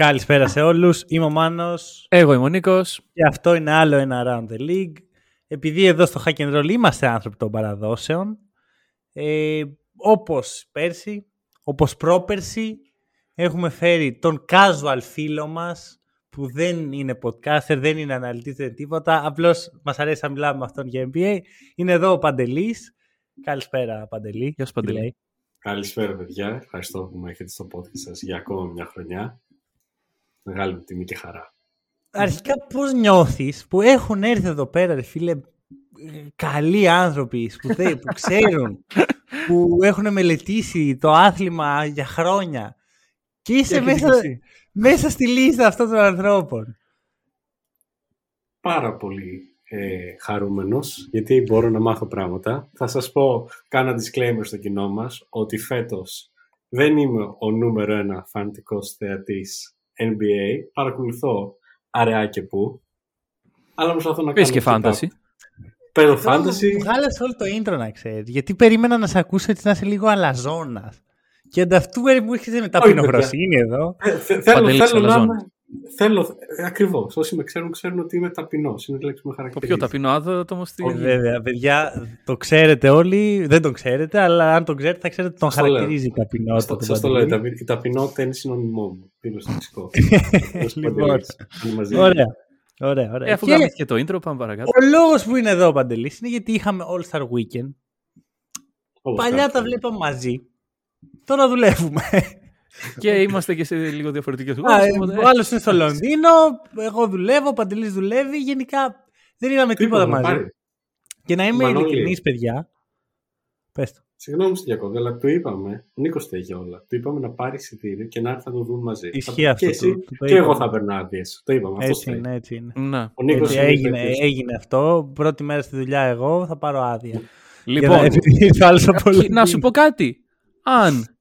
Καλησπέρα σε όλους. Είμαι ο Μάνος. Εγώ είμαι ο Νίκος. Και αυτό είναι άλλο ένα Around the League. Επειδή εδώ στο Hack and Roll είμαστε άνθρωποι των παραδόσεων, ε, όπως πέρσι, όπως πρόπερσι, έχουμε φέρει τον casual φίλο μας, που δεν είναι podcaster, δεν είναι αναλυτής, δεν τίποτα. Απλώς μας αρέσει να μιλάμε με αυτόν για NBA. Είναι εδώ ο Παντελής. Καλησπέρα Παντελή. Γεια σου Παντελή. Καλησπέρα παιδιά. Ευχαριστώ που με έχετε στο podcast σας για ακόμα μια χρονιά. Μεγάλη μου τιμή και χαρά. Αρχικά πώς νιώθεις που έχουν έρθει εδώ πέρα ρε φίλε καλοί άνθρωποι σπουδαίοι που ξέρουν που έχουν μελετήσει το άθλημα για χρόνια και είσαι μέσα, μέσα στη λίστα αυτών των ανθρώπων; Πάρα πολύ ε, χαρούμενος γιατί μπορώ να μάθω πράγματα. Θα σας πω, κάνα disclaimer στο κοινό μας ότι φέτος δεν είμαι ο νούμερο ένα φανατικός θεατής NBA. Παρακολουθώ αραιά και που. Αλλά προσπαθώ να κάνω... και φάνταση. Παίζω φάνταση. Βγάλες όλο το intro να ξέρεις. Γιατί περίμενα να σε ακούσω έτσι να είσαι λίγο αλαζόνας. Και ανταυτού μου έρχεται με ταπεινοφροσύνη εδώ. Ε, θέλω, θέλω να είμαι... Θέλω, ε, ακριβώς. Όσοι με ξέρουν, ξέρουν ότι είμαι ταπεινός. Είναι η λέξη που με χαρακτηρίζει. Το πιο ταπεινό, άδω το μοστί. Βέβαια, παιδιά, το ξέρετε όλοι. Δεν τον ξέρετε, αλλά αν τον ξέρετε, θα ξέρετε ότι τον χαρακτηρίζει η ταπεινότητα. Σας το λέω. Η ταπεινότητα είναι συνώνυμό μου. Είναι στο φυσικό. λοιπόν. Ωραία. Ωραία, ωραία. Ε, αφού και... και το intro, πάμε παρακάτω. Ο λόγος που είναι εδώ ο Παντελής είναι γιατί είχαμε All Star Weekend. Παλιά τα βλέπαμε μαζί. Τώρα δουλεύουμε. Και είμαστε και σε λίγο διαφορετικές χώρες. Ο άλλος είναι στο Λονδίνο, εγώ δουλεύω, ο Παντελής δουλεύει. Γενικά δεν είδαμε τίποτα μαζί. Και να είμαι ειλικρινής, παιδιά. Πες το. Συγγνώμη, στην διακόπτω, αλλά το είπαμε. Ο Νίκος τα είχε όλα. Το είπαμε να πάρει εισιτήριο και να έρθει να το δούμε μαζί. Ισχύει αυτό. Και, εσύ, το, το και εγώ θα περνάω άδειες. Το είπαμε. Έτσι είναι, έτσι είναι. Να. Ο Νίκος έγινε, έγινε αυτό. Πρώτη μέρα στη δουλειά εγώ θα πάρω άδεια. Λοιπόν, να, να σου πω κάτι. Αν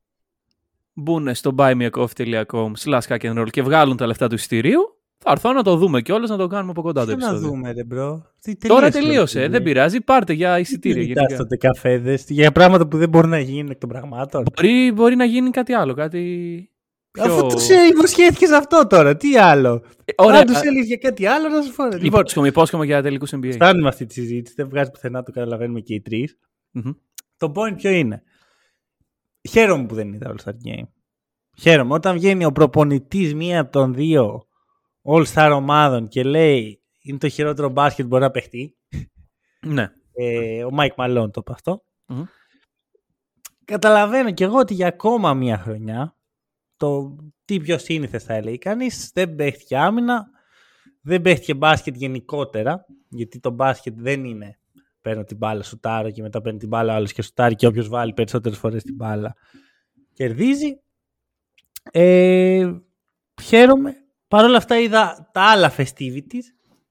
μπουν στο buymeacoffee.com slash και βγάλουν τα λεφτά του εισιτηρίου, θα έρθω να το δούμε κιόλας να το κάνουμε από κοντά το επεισόδιο. να δούμε, ρε μπρο; Τώρα τελείωσε. Δεν πειράζει. Πάρτε για εισιτήρια. Δεν κοιτάς τότε καφέδες για πράγματα που δεν μπορούν να γίνουν εκ των πραγμάτων. Μπορεί, μπορεί να γίνει κάτι άλλο. Κάτι... Πιο... Αφού του υποσχέθηκες αυτό τώρα, τι άλλο; Ε, ωραία. Αν του έλεγε κάτι άλλο, να σου πω. Λοιπόν, υπόσχομαι, υπόσχομαι για τελικούς NBA. Φτάνουμε αυτή τη συζήτηση. Δεν βγάζει πουθενά, το καταλαβαίνουμε και οι τρεις. Mm-hmm. Το point ποιο είναι; Χαίρομαι που δεν είδα All Star Game. Χαίρομαι. Όταν βγαίνει ο προπονητής μία από των δύο All-Star ομάδων και λέει είναι το χειρότερο μπάσκετ που μπορεί να παιχτεί. Ναι. Ε, ο Μάικ Μαλόν το είπε αυτό. Καταλαβαίνω και εγώ ότι για ακόμα μία χρονιά το τι πιο σύνηθες θα έλεγε κανείς δεν παίχτηκε άμυνα δεν παίχτηκε μπάσκετ γενικότερα γιατί το μπάσκετ δεν είναι παίρνω την μπάλα, σουτάρω και μετά παίρνει την μπάλα άλλος και σουτάρει και όποιος βάλει περισσότερες φορές την μπάλα κερδίζει. Ε, χαίρομαι Παρ' όλα αυτά είδα τα άλλα festivities.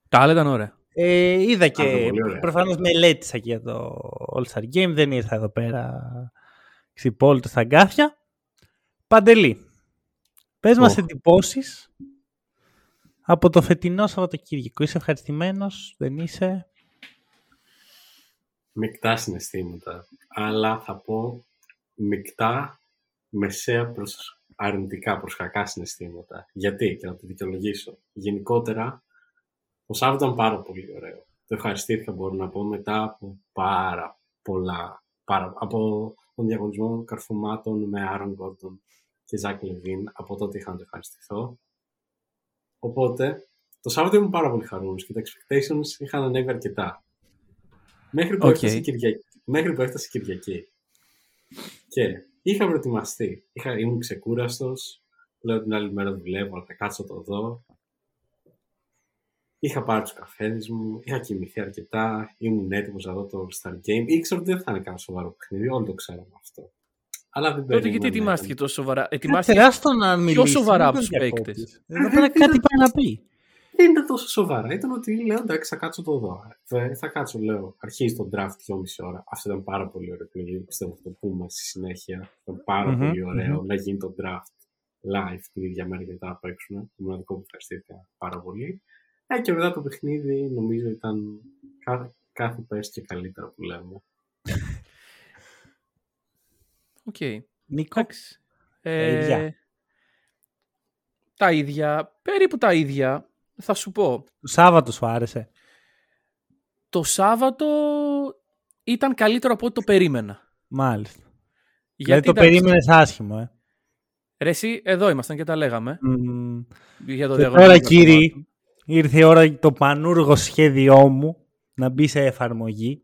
Τα άλλα ήταν ωραία. Ε, είδα και προφανώς μελέτησα και για το All Star Game. Δεν ήρθα εδώ πέρα ξυπόλυτος στα γκάθια. Παντελή, πες oh. μας εντυπώσεις από το φετινό Σαββατοκύριακο. Είσαι ευχαριστημένος, δεν είσαι; Μεικτά συναισθήματα, αλλά θα πω μεικτά μεσαία προς αρνητικά προς κακά συναισθήματα. Γιατί, και να το δικαιολογήσω. Γενικότερα, ο Σάββατο ήταν πάρα πολύ ωραίο. Το ευχαριστήθηκα, μπορώ να πω, μετά από πάρα πολλά, πάρα, από τον διαγωνισμό καρφωμάτων με Άρον Γκόρντον και Ζάκ Λεβίν, από τότε είχα να το ευχαριστηθώ. Οπότε, το Σάββατο ήμουν πάρα πολύ χαρούμενος και τα expectations είχαν ανέβει αρκετά. Μέχρι που, okay. έφτασε, Κυριακή, μέχρι που έφτασε Κυριακή. Και Είχα προετοιμαστεί. Είχα, ήμουν ξεκούραστος. Λέω την άλλη μέρα δουλεύω, θα κάτσω το δω. Είχα πάρει τους καφέδε μου, είχα κοιμηθεί αρκετά, ήμουν έτοιμος να δω το All Star Game. Ήξερα ότι δεν θα είναι κανένα σοβαρό παιχνίδι, όλοι το ξέραμε αυτό. Αλλά δεν Τότε περίμενα. γιατί ετοιμάστηκε τόσο σοβαρά; Κάτσε, Ετοιμάστηκε άστο να μιλήσεις. σοβαρά μην από τον τους διακόπτεις. παίκτες. Εδώ πέρα κάτι πάει να πει. Δεν ήταν τόσο σοβαρά. Ήταν ότι λέω εντάξει, θα κάτσω το δω. Ε, Θα κάτσω, λέω, αρχίζει το draft 2,5 ώρα. Αυτό ήταν πάρα πολύ ωραίο επιλογή. Πιστεύω θα το πούμε στη συνέχεια. Ήταν πάρα Μμμ, πολύ ωραίο μμμ. να γίνει το draft live την ίδια μέρα και μετά να παίξουν. Το μοναδικό που ευχαριστήθηκα πάρα πολύ. Ε, και μετά το παιχνίδι νομίζω ήταν κάθε, κάθε πέρσι και καλύτερα που λέμε. Οκ. Νίκο, Εντάξει. Τα Ε, ίδια. τα ίδια. Περίπου τα ίδια. Θα σου πω. το Σάββατο σου άρεσε. Το Σάββατο ήταν καλύτερο από ό,τι το περίμενα. Μάλιστα. Γιατί δηλαδή το εντάξει, περίμενες άσχημο, ε. Ρε εσύ, εδώ ήμασταν και τα λέγαμε. Μμμ. Για το Και διαγωνισμό τώρα των κύριοι, καρφωμάτων. ήρθε η ώρα το πανούργο σχέδιό μου να μπει σε εφαρμογή.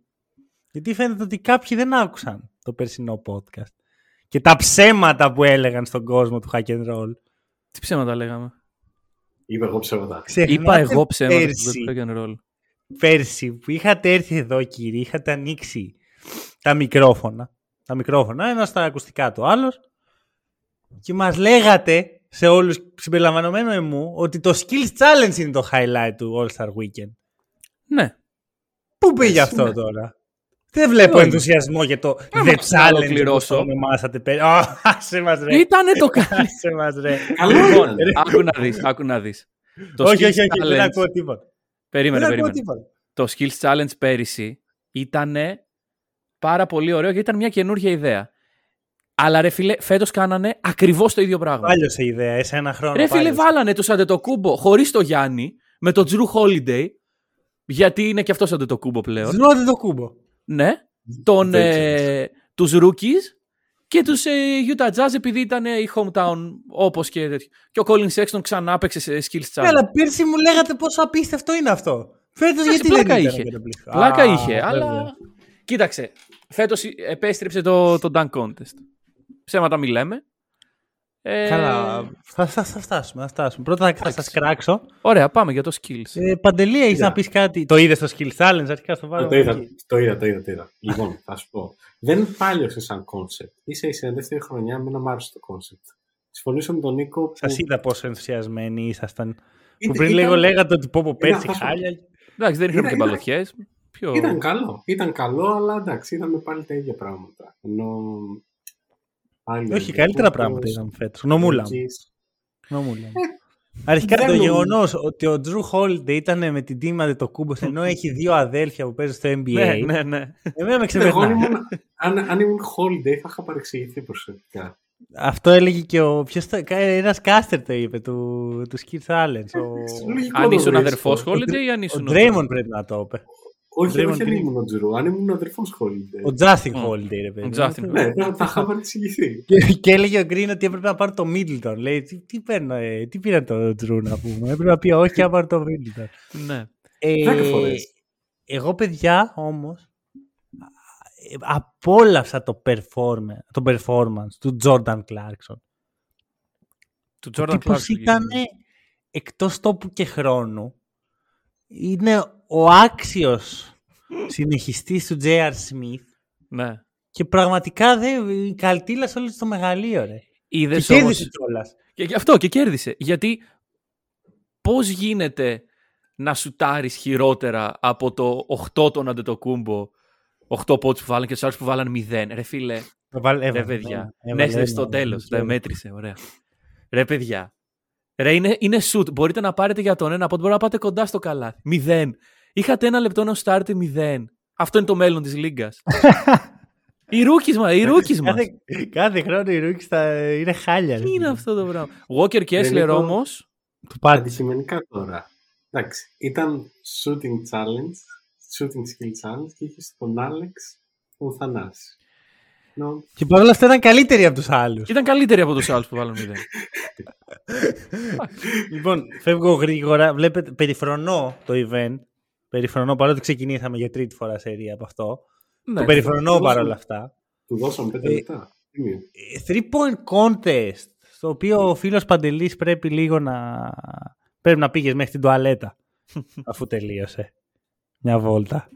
Γιατί φαίνεται ότι κάποιοι δεν άκουσαν το περσινό podcast. Και τα ψέματα που έλεγαν στον κόσμο του hack and roll. Τι ψέματα λέγαμε; Είπα εγώ ψέματα. Είπα Ξεχνάτε εγώ ψέματα πέρσι, στο rock and roll. πέρσι που είχατε έρθει εδώ κύριοι, είχατε ανοίξει τα μικρόφωνα. Τα μικρόφωνα, ένα στα ακουστικά του άλλο. Και μας λέγατε σε όλους συμπεριλαμβανομένου εμού ότι το Skills Challenge είναι το highlight του All Star Weekend. Ναι. Πού πήγε Έτσι αυτό είναι. τώρα; Δεν βλέπω Εδώ είναι. ενθουσιασμό για το Να The μας Challenge που ολοκληρώσω. το ονομάσατε πέρυσι. Ω, άσε μας ρε. Ήτανε το καλό. Άσε μας ρε. Καλό Λοιπόν, ήταν. άκου να δεις, άκου να δεις. Το όχι, Skills όχι, όχι, δεν Challenge- ακούω τίποτα. Περίμενε, Δεν ακούω περίμενε. τίποτα. Το Skills Challenge πέρυσι ήταν πάρα πολύ ωραίο γιατί ήταν μια καινούργια ιδέα. Αλλά ρε φίλε, φέτος κάνανε ακριβώς το ίδιο πράγμα. Πάλιωσε η ιδέα, σε ένα χρόνο. Ρε φίλε, πάλιωσε. βάλανε τους Αντετοκούμπο χωρίς το Γιάννη, με το Jrue Holiday, γιατί είναι και αυτός Αντετοκούμπο πλέον. Αντετοκούμπο. Ναι. Τον, Δεν ε, τους rookies και τους ε, Utah Jazz επειδή ήταν ε, η hometown όπως και τέτοιο. Και ο Colin Sexton ξανά έπαιξε σε skills challenge. Ναι, αλλά πέρσι μου λέγατε πόσο απίστευτο είναι αυτό. Φέτος Εντάξει, γιατί πλάκα δεν ήταν είχε. καταπληκτικό. Πλάκα Α, είχε, βέβαια. αλλά... Κοίταξε, φέτος επέστρεψε το, το Dunk Contest. Ψέματα μη λέμε. Ε, Καλά, θα, θα, θα φτάσουμε, θα φτάσουμε. Πρώτα θα, θα σας κράξω. Ωραία, πάμε για το skills. Ε, Παντελή, έχεις Κοίτα. να πεις κάτι; Το είδες στο Skill Challenge, αρχικά στο βάλω. το, είδα, εκεί. το είδα, το είδα, το είδα. λοιπόν, θα σου πω. Δεν πάλιωσε σαν κόνσεπτ. Ίσα ίσα η δεύτερη χρονιά, εμένα μου άρεσε το κόνσεπτ. Συμφωνήσω με τον Νίκο. που Σας είδα πόσο ενθουσιασμένοι ήσασταν. Που ήταν- πριν ήταν- λίγο λέγατε ότι πω πω πέρσι θα σου- χάλια. Εντάξει, δεν είχαμε Ήταν- και μπαλωτιές. Πιο... Ήταν καλό. Ήταν καλό, αλλά εντάξει, είδαμε πάλι τα ίδια πράγματα. Ενώ. Άλλοι Όχι, καλύτερα Olympiacos, πράγματα είδαμε φέτος. Γνωμούλα μου. Rockies. Γνωμούλα μου. Αρχικά δεν το νομίζω. γεγονός ότι ο Τζρου Holiday ήταν με την τίμαδε το κούμπος ενώ έχει δύο αδέλφια που παίζουν στο NBA. Ναι, ναι, ναι. Εμένα με Εγώ αν ξεπερνάει. ήμουν, αν, αν ήμουν holiday θα είχα παρεξηγηθεί προσωπικά. Αυτό έλεγε και ο. Ποιος το, ένας κάστερ το είπε του, του Skid Challenge. Ο, Λογικό Αν το ήσουν βρίσκω. αδερφός Ο- Holiday ή αν ο ήσουν... Draymond πρέπει να το είπε. Όχι, Draymond όχι, αν Green. ήμουν ο Τζουρού, αν ήμουν ο αδερφός holiday. Ο Justin Mm. Holiday, ρε παιδί. Ο Justin Ναι, θα, θα είχα παρεξηγηθεί. Και, και έλεγε ο Green ότι έπρεπε να πάρει το Middleton. Λέει, τι, τι, παίρνω, ε, τι πήρα το Drew να πούμε; Έπρεπε να πει όχι και να πάρει το Middleton. Ναι. Ε, Δέκα φορές. εγώ, παιδιά, όμως, ε, απόλαυσα το, performance, το performance του Jordan Clarkson. Του Ο Jordan τύπος Clarkson ήταν εκτός τόπου και χρόνου. Είναι ο άξιος συνεχιστής του J.R. Smith Ναι. και πραγματικά δεν καλτήλας όλο στο μεγαλείο, ρε. Και Είδες κέρδισε όμως... κιόλας. Και, και αυτό και κέρδισε. Γιατί πώς γίνεται να σουτάρεις χειρότερα από το 8 των Αντετοκούμπο, 8 πόντους που βάλαν και τους άλλους που βάλαν 0. Ρε φίλε, Το βάλ- ρε έβαλε, παιδιά. έβαλε, Ναι, έβαλε, στο έβαλε, τέλος. έβαλε. Ναι, μέτρησε, ωραία. Ρε παιδιά. Ρε, είναι, είναι shoot. Μπορείτε να πάρετε για τον ένα πόντο, μπορείτε να πάτε κοντά στο καλάθι. 0. Είχατε ένα λεπτό να σουτάρετε 0. Αυτό είναι το μέλλον της Λίγκας. οι rookies μας, οι rookies μας. Κάθε, κάθε χρόνο οι Rookies θα είναι χάλια. ρε Τι είναι φίλε. αυτό το πράγμα; Walker Kessler είναι το- όμως, Του πάντης. Αντικειμενικά τώρα. Εντάξει, ήταν shooting challenge, shooting skill challenge και είχες τον Άλεξ τον Θανάση. No, Και παρόλα αυτά ήταν καλύτεροι από τους άλλους. ήταν καλύτερη από τους άλλους που βάλαν 0. λοιπόν, φεύγω γρήγορα. Βλέπετε, περιφρονώ το event. Περιφρονώ παρότι ξεκινήσαμε για τρίτη φορά σερία από αυτό. Ναι. το περιφρονώ το παρόλα δώσαμε. αυτά. του δώσαμε πέντε Ε, λεπτά. Τίμιο. Ε, Three point contest. Στο οποίο ο φίλος Παντελής πρέπει λίγο να... Πρέπει να πήγες μέχρι την τουαλέτα. αφού τελείωσε. Μια βόλτα.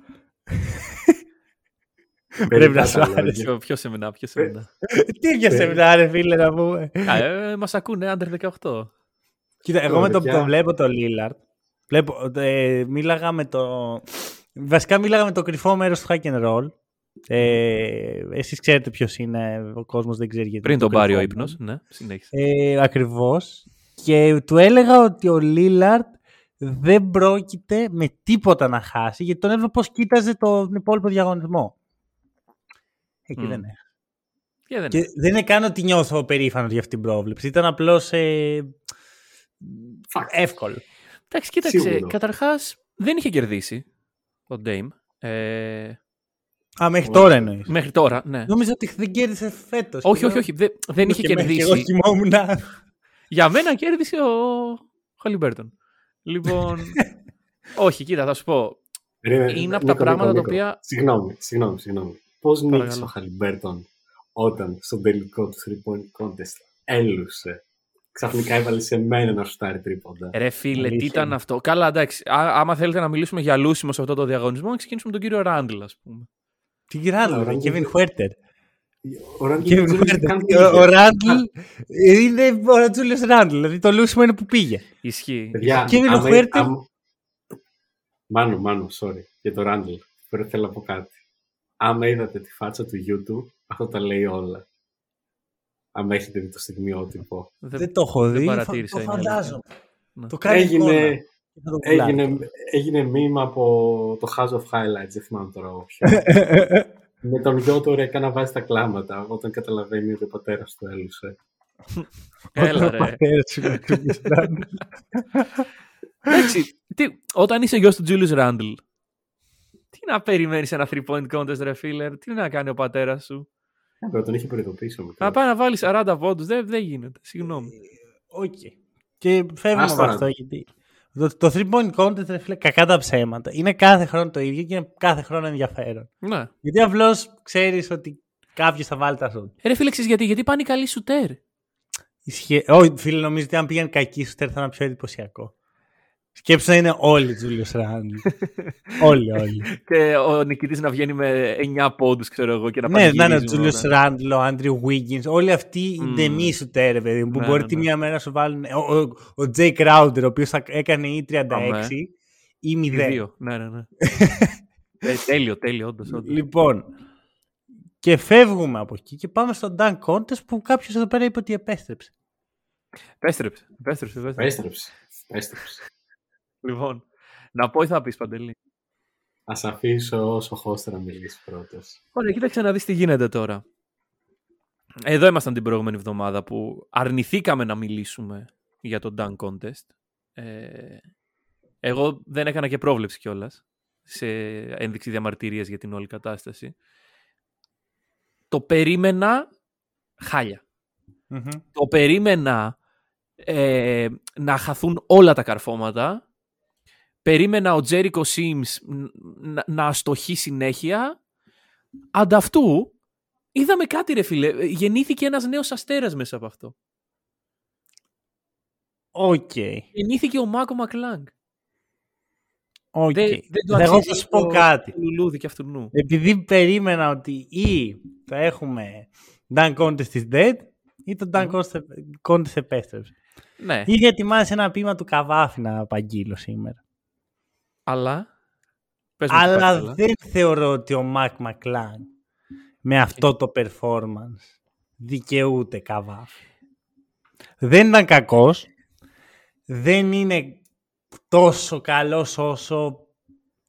Πρέπει να Περιτά σου τα λόγια. άρεσε. Ποιο, ποιο σεμινά, ποιο σεμινά. Τι για σεμινά, ρε φίλε, να πούμε. Α, ε, μας ακούνε under 18. Κοίτα, εγώ με το που παιδιά. το βλέπω το Lillard, βλέπω, ε, μίλαγα με το... Βασικά μίλαγα με το κρυφό μέρος του hack and roll. Ε, εσείς ξέρετε ποιος είναι, ο κόσμος δεν ξέρει γιατί. Πριν είναι τον το πάρει ο κρυφό ύπνος. Ναι, συνέχισε. Ε, ακριβώς. Και του έλεγα ότι ο Lillard δεν πρόκειται με τίποτα να χάσει, γιατί τον έβλεπα πώς κοίταζε τον υπόλοιπο διαγωνισμό. Εκεί Μμ. δεν είναι. Και δεν Και δεν είναι καν ότι νιώθω περήφανος για αυτήν την πρόβλεψη. Ήταν απλώς ε, Fact. εύκολο. Εντάξει, κοίταξε. Σίγουρο. Καταρχάς, δεν είχε κερδίσει ο Dame. Ε, Α, μέχρι τώρα εννοείς. μέχρι τώρα, ναι. Νόμιζα ότι δεν κέρδισε φέτος. όχι, Και όχι, λέω, όχι. Δεν, δεν είχε και μέχρι κερδίσει. Εγώ κοιμόμουν. Για μένα κέρδισε ο Χαλιμπέρτον. Λοιπόν, όχι, κοίτα, θα σου πω. Περίμενε, Είναι από τα Νίκο, πράγματα Νίκο, τα Νίκο. οποία- Συγγνώμη, συγγνώμη, συγγνώμη. Πώς Παρακαλώ. νίκησε ο Χαλιμπέρτον όταν στον τελικό του 3-point contest έλουσε. Ξαφνικά έβαλε σε μένα να σουτάρει τρίποντα. Ρε φίλε, τι Αλήθεια ήταν είναι. αυτό. Καλά, εντάξει. Α, άμα θέλετε να μιλήσουμε για λούσιμο σε αυτό το διαγωνισμό, να ξεκινήσουμε με τον κύριο Ράντλ, ας πούμε. Τι γυράλα, Ο ρε, Ράντλ Κέβιν δεν- Χουέρτερ. Ο Ράντλ Kevin δεν ξέρει Huerter. καν τι Ο- είχε. Ο Ράντλ είναι ο Τζούλιος Ράντλ. Δηλαδή το λούσιμο είναι που πήγε. Ισχύει. Παιδιά, Kevin άμα- Huerter. άμα- Μάνο, Μάνο, sorry, για το Ράντλ. Πρέπει θέλω να πω κάτι. Άμα είδατε τη φάτσα του YouTube, αυτό τα λέει όλα. Άμα έχετε δει το στιγμιότυπο. Δεν- Δεν το έχω δει. παρατήρησα, Το είναι φαντάζομαι. Ναι. Το κάνει εικόνα. Έγινε, Και θα το πουλάει. έγινε, έγινε μήμα από το House of Highlights, δεν θυμάμαι τώρα όποιο. Με τον γιο του ρε να βάζει τα κλάματα όταν καταλαβαίνει ότι ο πατέρας του έλουσε. Έλα, Ο ρε. πατέρας του είναι ο Julius Randle. Εντάξει, τι, όταν είσαι γιος του Julius Ράντλ, τι να περιμένεις ένα 3-point contest, ρε φίλε, τι να κάνει ο πατέρας σου; Ε, τον είχε προειδοποιήσει ο μικρός. Να πάει να βάλει 40 πόντους, δεν, δεν γίνεται. Συγγνώμη. Οκ. Και φεύγουμε Άστα από να αυτό δω. γιατί. Το, το 3 point contest, ρε φίλε, κακά τα ψέματα. Είναι κάθε χρόνο το ίδιο και είναι κάθε χρόνο ενδιαφέρον. Ναι. Γιατί απλώς ξέρεις ότι κάποιος θα βάλει τα σουτ. Ε, Ρε φίλε, ξέρεις γιατί, γιατί πάνε οι καλοί σουτέρ. Ισχύει. Όχι, φίλε, νομίζω ότι αν πήγαν κακοί σου, θα ήταν πιο εντυπωσιακό. Σκέψου να είναι όλοι Τζούλιο Ράντλ. όλοι, όλοι. Και ο νικητής να βγαίνει με 9 πόντους, ξέρω εγώ, και να ναι, να είναι ο πανηγυρίζουν Τζούλιο όλα. Ράντλ, ο Άντριου Wiggins, όλοι αυτοί οι Μμμ. ντεμή σου τέρε, παιδί μου, που Ναι, μπορεί ναι, τη ναι. μία μέρα να σου βάλουν. Ο, ο, ο Τζέι Κράουντερ, ο οποίος έκανε ή 36 Αμέ. ή Οι 0. δύο. Ναι, ναι, ναι. ε, τέλειο, τέλειο, όντως. Λοιπόν, και φεύγουμε από εκεί και πάμε στο Dunk Contest που κάποιος εδώ πέρα είπε ότι επέστρεψε. Επέστρεψε, επέστρεψε, επέστρεψε. Επέστρεψε. Επέστρεψε. Λοιπόν, να πω ή θα πεις Παντελή; Α αφήσω όσο χώστε να μιλήσεις πρώτος. Ωραία, κοίταξε να δεις τι γίνεται τώρα. Εδώ ήμασταν την προηγούμενη εβδομάδα που αρνηθήκαμε να μιλήσουμε για το Dunk Contest. Ε, εγώ δεν έκανα και πρόβλεψη κιόλας σε ένδειξη διαμαρτυρίας για την όλη κατάσταση. Το περίμενα χάλια. Το περίμενα ε, να χαθούν όλα τα καρφώματα. Περίμενα ο Τζέρικο Σίμς να, να αστοχεί συνέχεια. Ανταυτού είδαμε κάτι ρε φίλε. Γεννήθηκε ένας νέος αστέρας μέσα από αυτό. Οκ. Γεννήθηκε ο Μακ Μακλάνγκ. Οκ. Δεν, δεν το Εγώ αξίζει θα σου πω το κάτι. Λουλούδι και αυτού νου. Επειδή περίμενα ότι ή θα έχουμε Dunk Contest is dead ή το Dunk Contest- Contest επέστρεψε. Ναι, Είχε ετοιμάσει ένα ποίημα του Καβάφη να απαγγείλω σήμερα. Αλλά... Πες μου τι πάει Αλλά καλά. δεν θεωρώ ότι ο Μακ Μακλάνγκ με αυτό το performance δικαιούται Καβάφη. Δεν ήταν κακός. Δεν είναι τόσο καλός όσο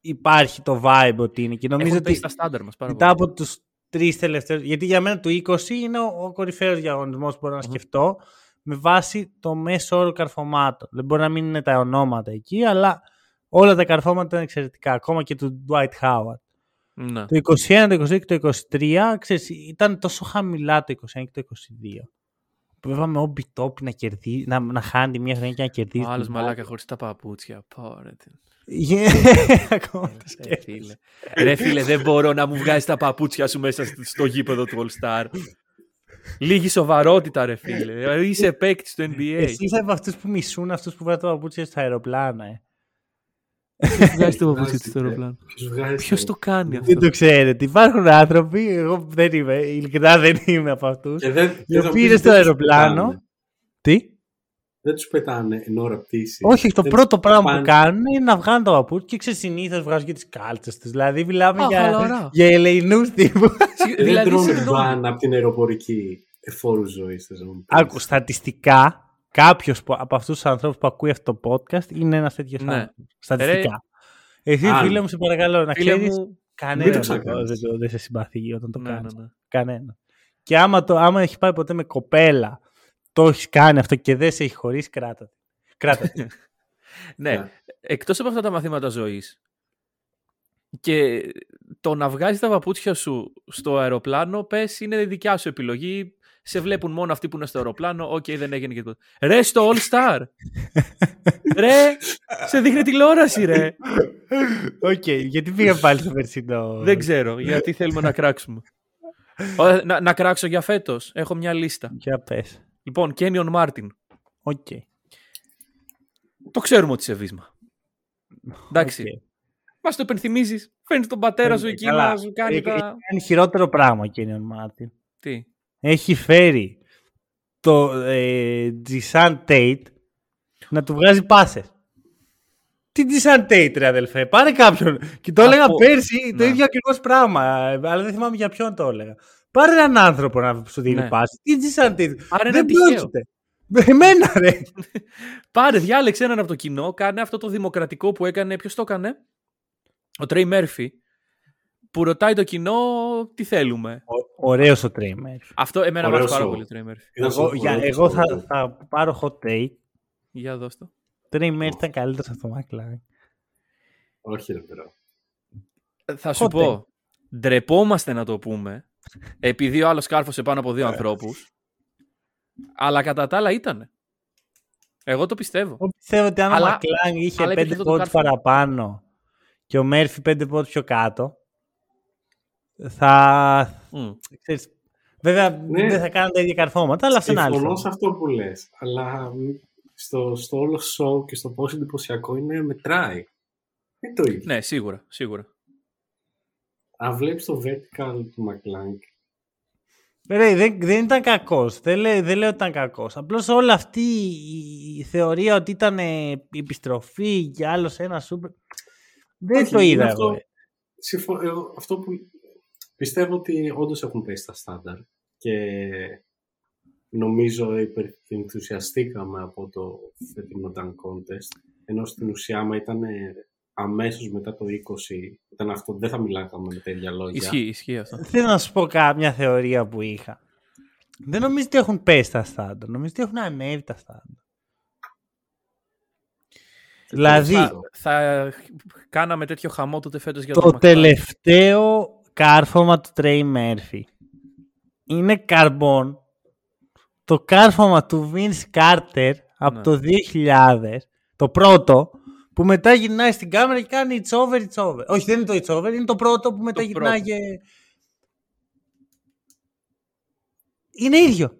υπάρχει το vibe ότι είναι. Και νομίζω Έχουν ότι πέσει τα στάνταρ μας πάρα μετά πολύ. από τους τρεις τελευταίους... Γιατί για μένα το 20 είναι ο, ο κορυφαίος διαγωνισμός που μπορώ να σκεφτώ με βάση το μέσο όρο καρφωμάτων. Δεν μπορεί να μην είναι τα ονόματα εκεί, αλλά όλα τα καρφώματα ήταν εξαιρετικά. Ακόμα και του Dwight Howard. Ναι. Το 21, το 22 και το 23 ξέρεις, ήταν τόσο χαμηλά το 21 και το 22. Που βέβαια με όμπι τόπι να, κερδί, να, να χάνει τη μία χρονιά και να κερδίζει. Ο άλλος την μαλάκα χωρίς τα παπούτσια. Πω, ρε, τι- άλλη. Ακόμα το Ρε σκέφτομαι. φίλε. Ρε φίλε, δεν μπορώ να μου βγάζει τα παπούτσια σου μέσα στο- στο γήπεδο του All Star. Λίγη σοβαρότητα, ρε φίλε. Δηλαδή, Είσαι παίκτης του NBA. Εσύ είσαι από αυτούς που μισούν αυτούς που βάζουν τα παπούτσια στα αεροπλάνα. Ε. Ποιος βγάζει το παπούτσι Βγάζει, του στο ε, αεροπλάνο; Ποιος βγάζει Ποιος το- το κάνει αυτό; Δεν το ξέρετε. Υπάρχουν άνθρωποι, εγώ δεν είμαι, ειλικρινά δεν είμαι από αυτούς. Και δεν, Οι και θα οποίοι πεις, είναι στο δεν τους αεροπλάνο. πετάνε. Τι; Δεν τους πετάνε εν ώρα πτήσης. Όχι, το Δεν πρώτο τους πράγμα που πάνε- κάνουν είναι να βγάλουν το παπούτσι και ξέρει συνήθω βγάζουν και τις κάλτσες τους. Δηλαδή μιλάμε Α, για, χαλαρά. για ελεηνού τύπους. Συγ- Δεν Δηλαδή, τρώνε συγγνώμη. μπαν από την αεροπορική εφόρου ζωής. Άκου, στατιστικά, κάποιος από αυτούς τους ανθρώπους που ακούει αυτό το podcast είναι ένας τέτοιος Ναι. άνθρωπος. Στατιστικά. Εσύ, Αν. φίλε μου, σε παρακαλώ να Φίλε ξέρεις. μου, Μην Κανένα το δεν, ξανακάνεις. δεν, το- δεν σε συμπαθεί όταν το ναι, κάνεις. ναι, ναι. Κανένα. Και άμα, το, άμα έχει πάει ποτέ με κοπέλα, το έχεις κάνει αυτό και δεν σε έχει χωρίσει, κράτα. τη. Κράτα. τη. Ναι, Ναι. εκτός από αυτά τα μαθήματα ζωής και το να βγάζεις τα παπούτσια σου στο αεροπλάνο, πες είναι δικιά σου επιλογή. Σε βλέπουν μόνο αυτοί που είναι στο αεροπλάνο. Οκ, δεν έγινε και τίποτα. Ρε στο All Star. ρε, σε δείχνει τηλεόραση, ρε. Οκ, γιατί πήγα πάλι στο περσινό; δεν ξέρω, γιατί θέλουμε να κράξουμε. Ω, να, να κράξω για φέτος. Έχω μια λίστα. Για πες. Λοιπόν, Κένιον Μάρτιν. Οκ. Το ξέρουμε ότι είσαι βύσμα. Εντάξει. Οκ. Μας το υπενθυμίζεις. Φέρνεις τον πατέρα σου Ε, εκεί καλά. να σου κάνει Έχει- τα... έχει κάνει χειρότερο πράγμα ο Κένιον Μάρτιν. Τι; Έχει φέρει το ε, Τζισάν Τέιτ να του βγάζει πάσες. Τι Τζισάν Τέιτ ρε αδελφέ, πάρε κάποιον. Και το έλεγα Από- πέρσι το Ναι. ίδιο ακριβώς πράγμα, ε, αλλά δεν θυμάμαι για ποιον το έλεγα. Πάρε έναν άνθρωπο να σου δίνει Ναι. πάση. Τι Τζισάν Τέιτ. Άρα είναι Δεν τυχαίο. πρόκειται. Εμένα ρε. Πάρε, διάλεξε έναν από το κοινό, κάνε αυτό το δημοκρατικό που έκανε. Ποιος το έκανε, ο Τρέι Μέρφυ, που ρωτάει το κοινό τι θέλουμε. Ωραίος ο Τρέιμερ. Αυτό εμένα μου Ωραίος άρεσε πάρα show. πολύ ο Τρέι Μέρφυ. Εγώ, για, εγώ θα, θα πάρω hot take. Για δώσ' το. Τρέιμερ ήταν καλύτερος από το McLaren. Όχι, ρε πέρα. Ε, Θα σου Hot πω, ντρεπόμαστε να το πούμε, επειδή ο άλλος κάρφωσε πάνω από δύο ανθρώπους, αλλά κατά τα άλλα ήτανε. Εγώ το πιστεύω. Εγώ πιστεύω ότι αν Αλλά- ο McLaren είχε αλλά υπήρχε πέντε αυτό το πόντους κάρφωμα. παραπάνω και ο Μέρφυ πέντε πόντους πιο κάτω, θα... Μμ. Ξέρεις, βέβαια Ναι. δεν θα κάνουν τα ίδια καρφώματα, αλλά αυτό είναι άλλο. Συμφωνώ θέμα. σε αυτό που λες. Αλλά μ, στο, στο όλο show και στο πόσο εντυπωσιακό είναι, μετράει. Δεν το ίδιο. Ναι, σίγουρα, σίγουρα. Αν βλέπεις το vertical του McLaren, Ρε, δεν, δεν ήταν κακός. Δεν, λέ- δεν λέω ότι ήταν κακός. Απλώς όλη αυτή η, η θεωρία ότι ήταν ε, επιστροφή και άλλος ένα σούπερ... Δεν Όχι, το είδα είναι εγώ. αυτό. συμφω- εγώ αυτό που πιστεύω ότι όντως έχουν πέσει τα στάνταρ και νομίζω υπερενθουσιαστήκαμε από το φετινό Dunk Contest ενώ στην ουσία άμα ήταν αμέσως μετά το 20 ήταν αυτό, δεν θα μιλάγαμε με τέτοια λόγια. Ισχύει, ισχύει αυτό. Θέλω να σου πω κάποια θεωρία που είχα. Δεν νομίζω ότι έχουν πέσει τα στάνταρ. Νομίζω ότι έχουν ανέβει τα στάνταρ. Δηλαδή, Θα, θα κάναμε τέτοιο χαμό τότε φέτος για το, το τελευταίο κάρφωμα του Τρέι Μέρφυ είναι καρμπόν. Το κάρφωμα του Vince Carter από Ναι. το 2000, το πρώτο, που μετά γυρνάει στην κάμερα και κάνει it's over, it's over. Όχι, δεν είναι το it's over, είναι το πρώτο που μετά Το γυρνάει πρώτο. και... Είναι ίδιο.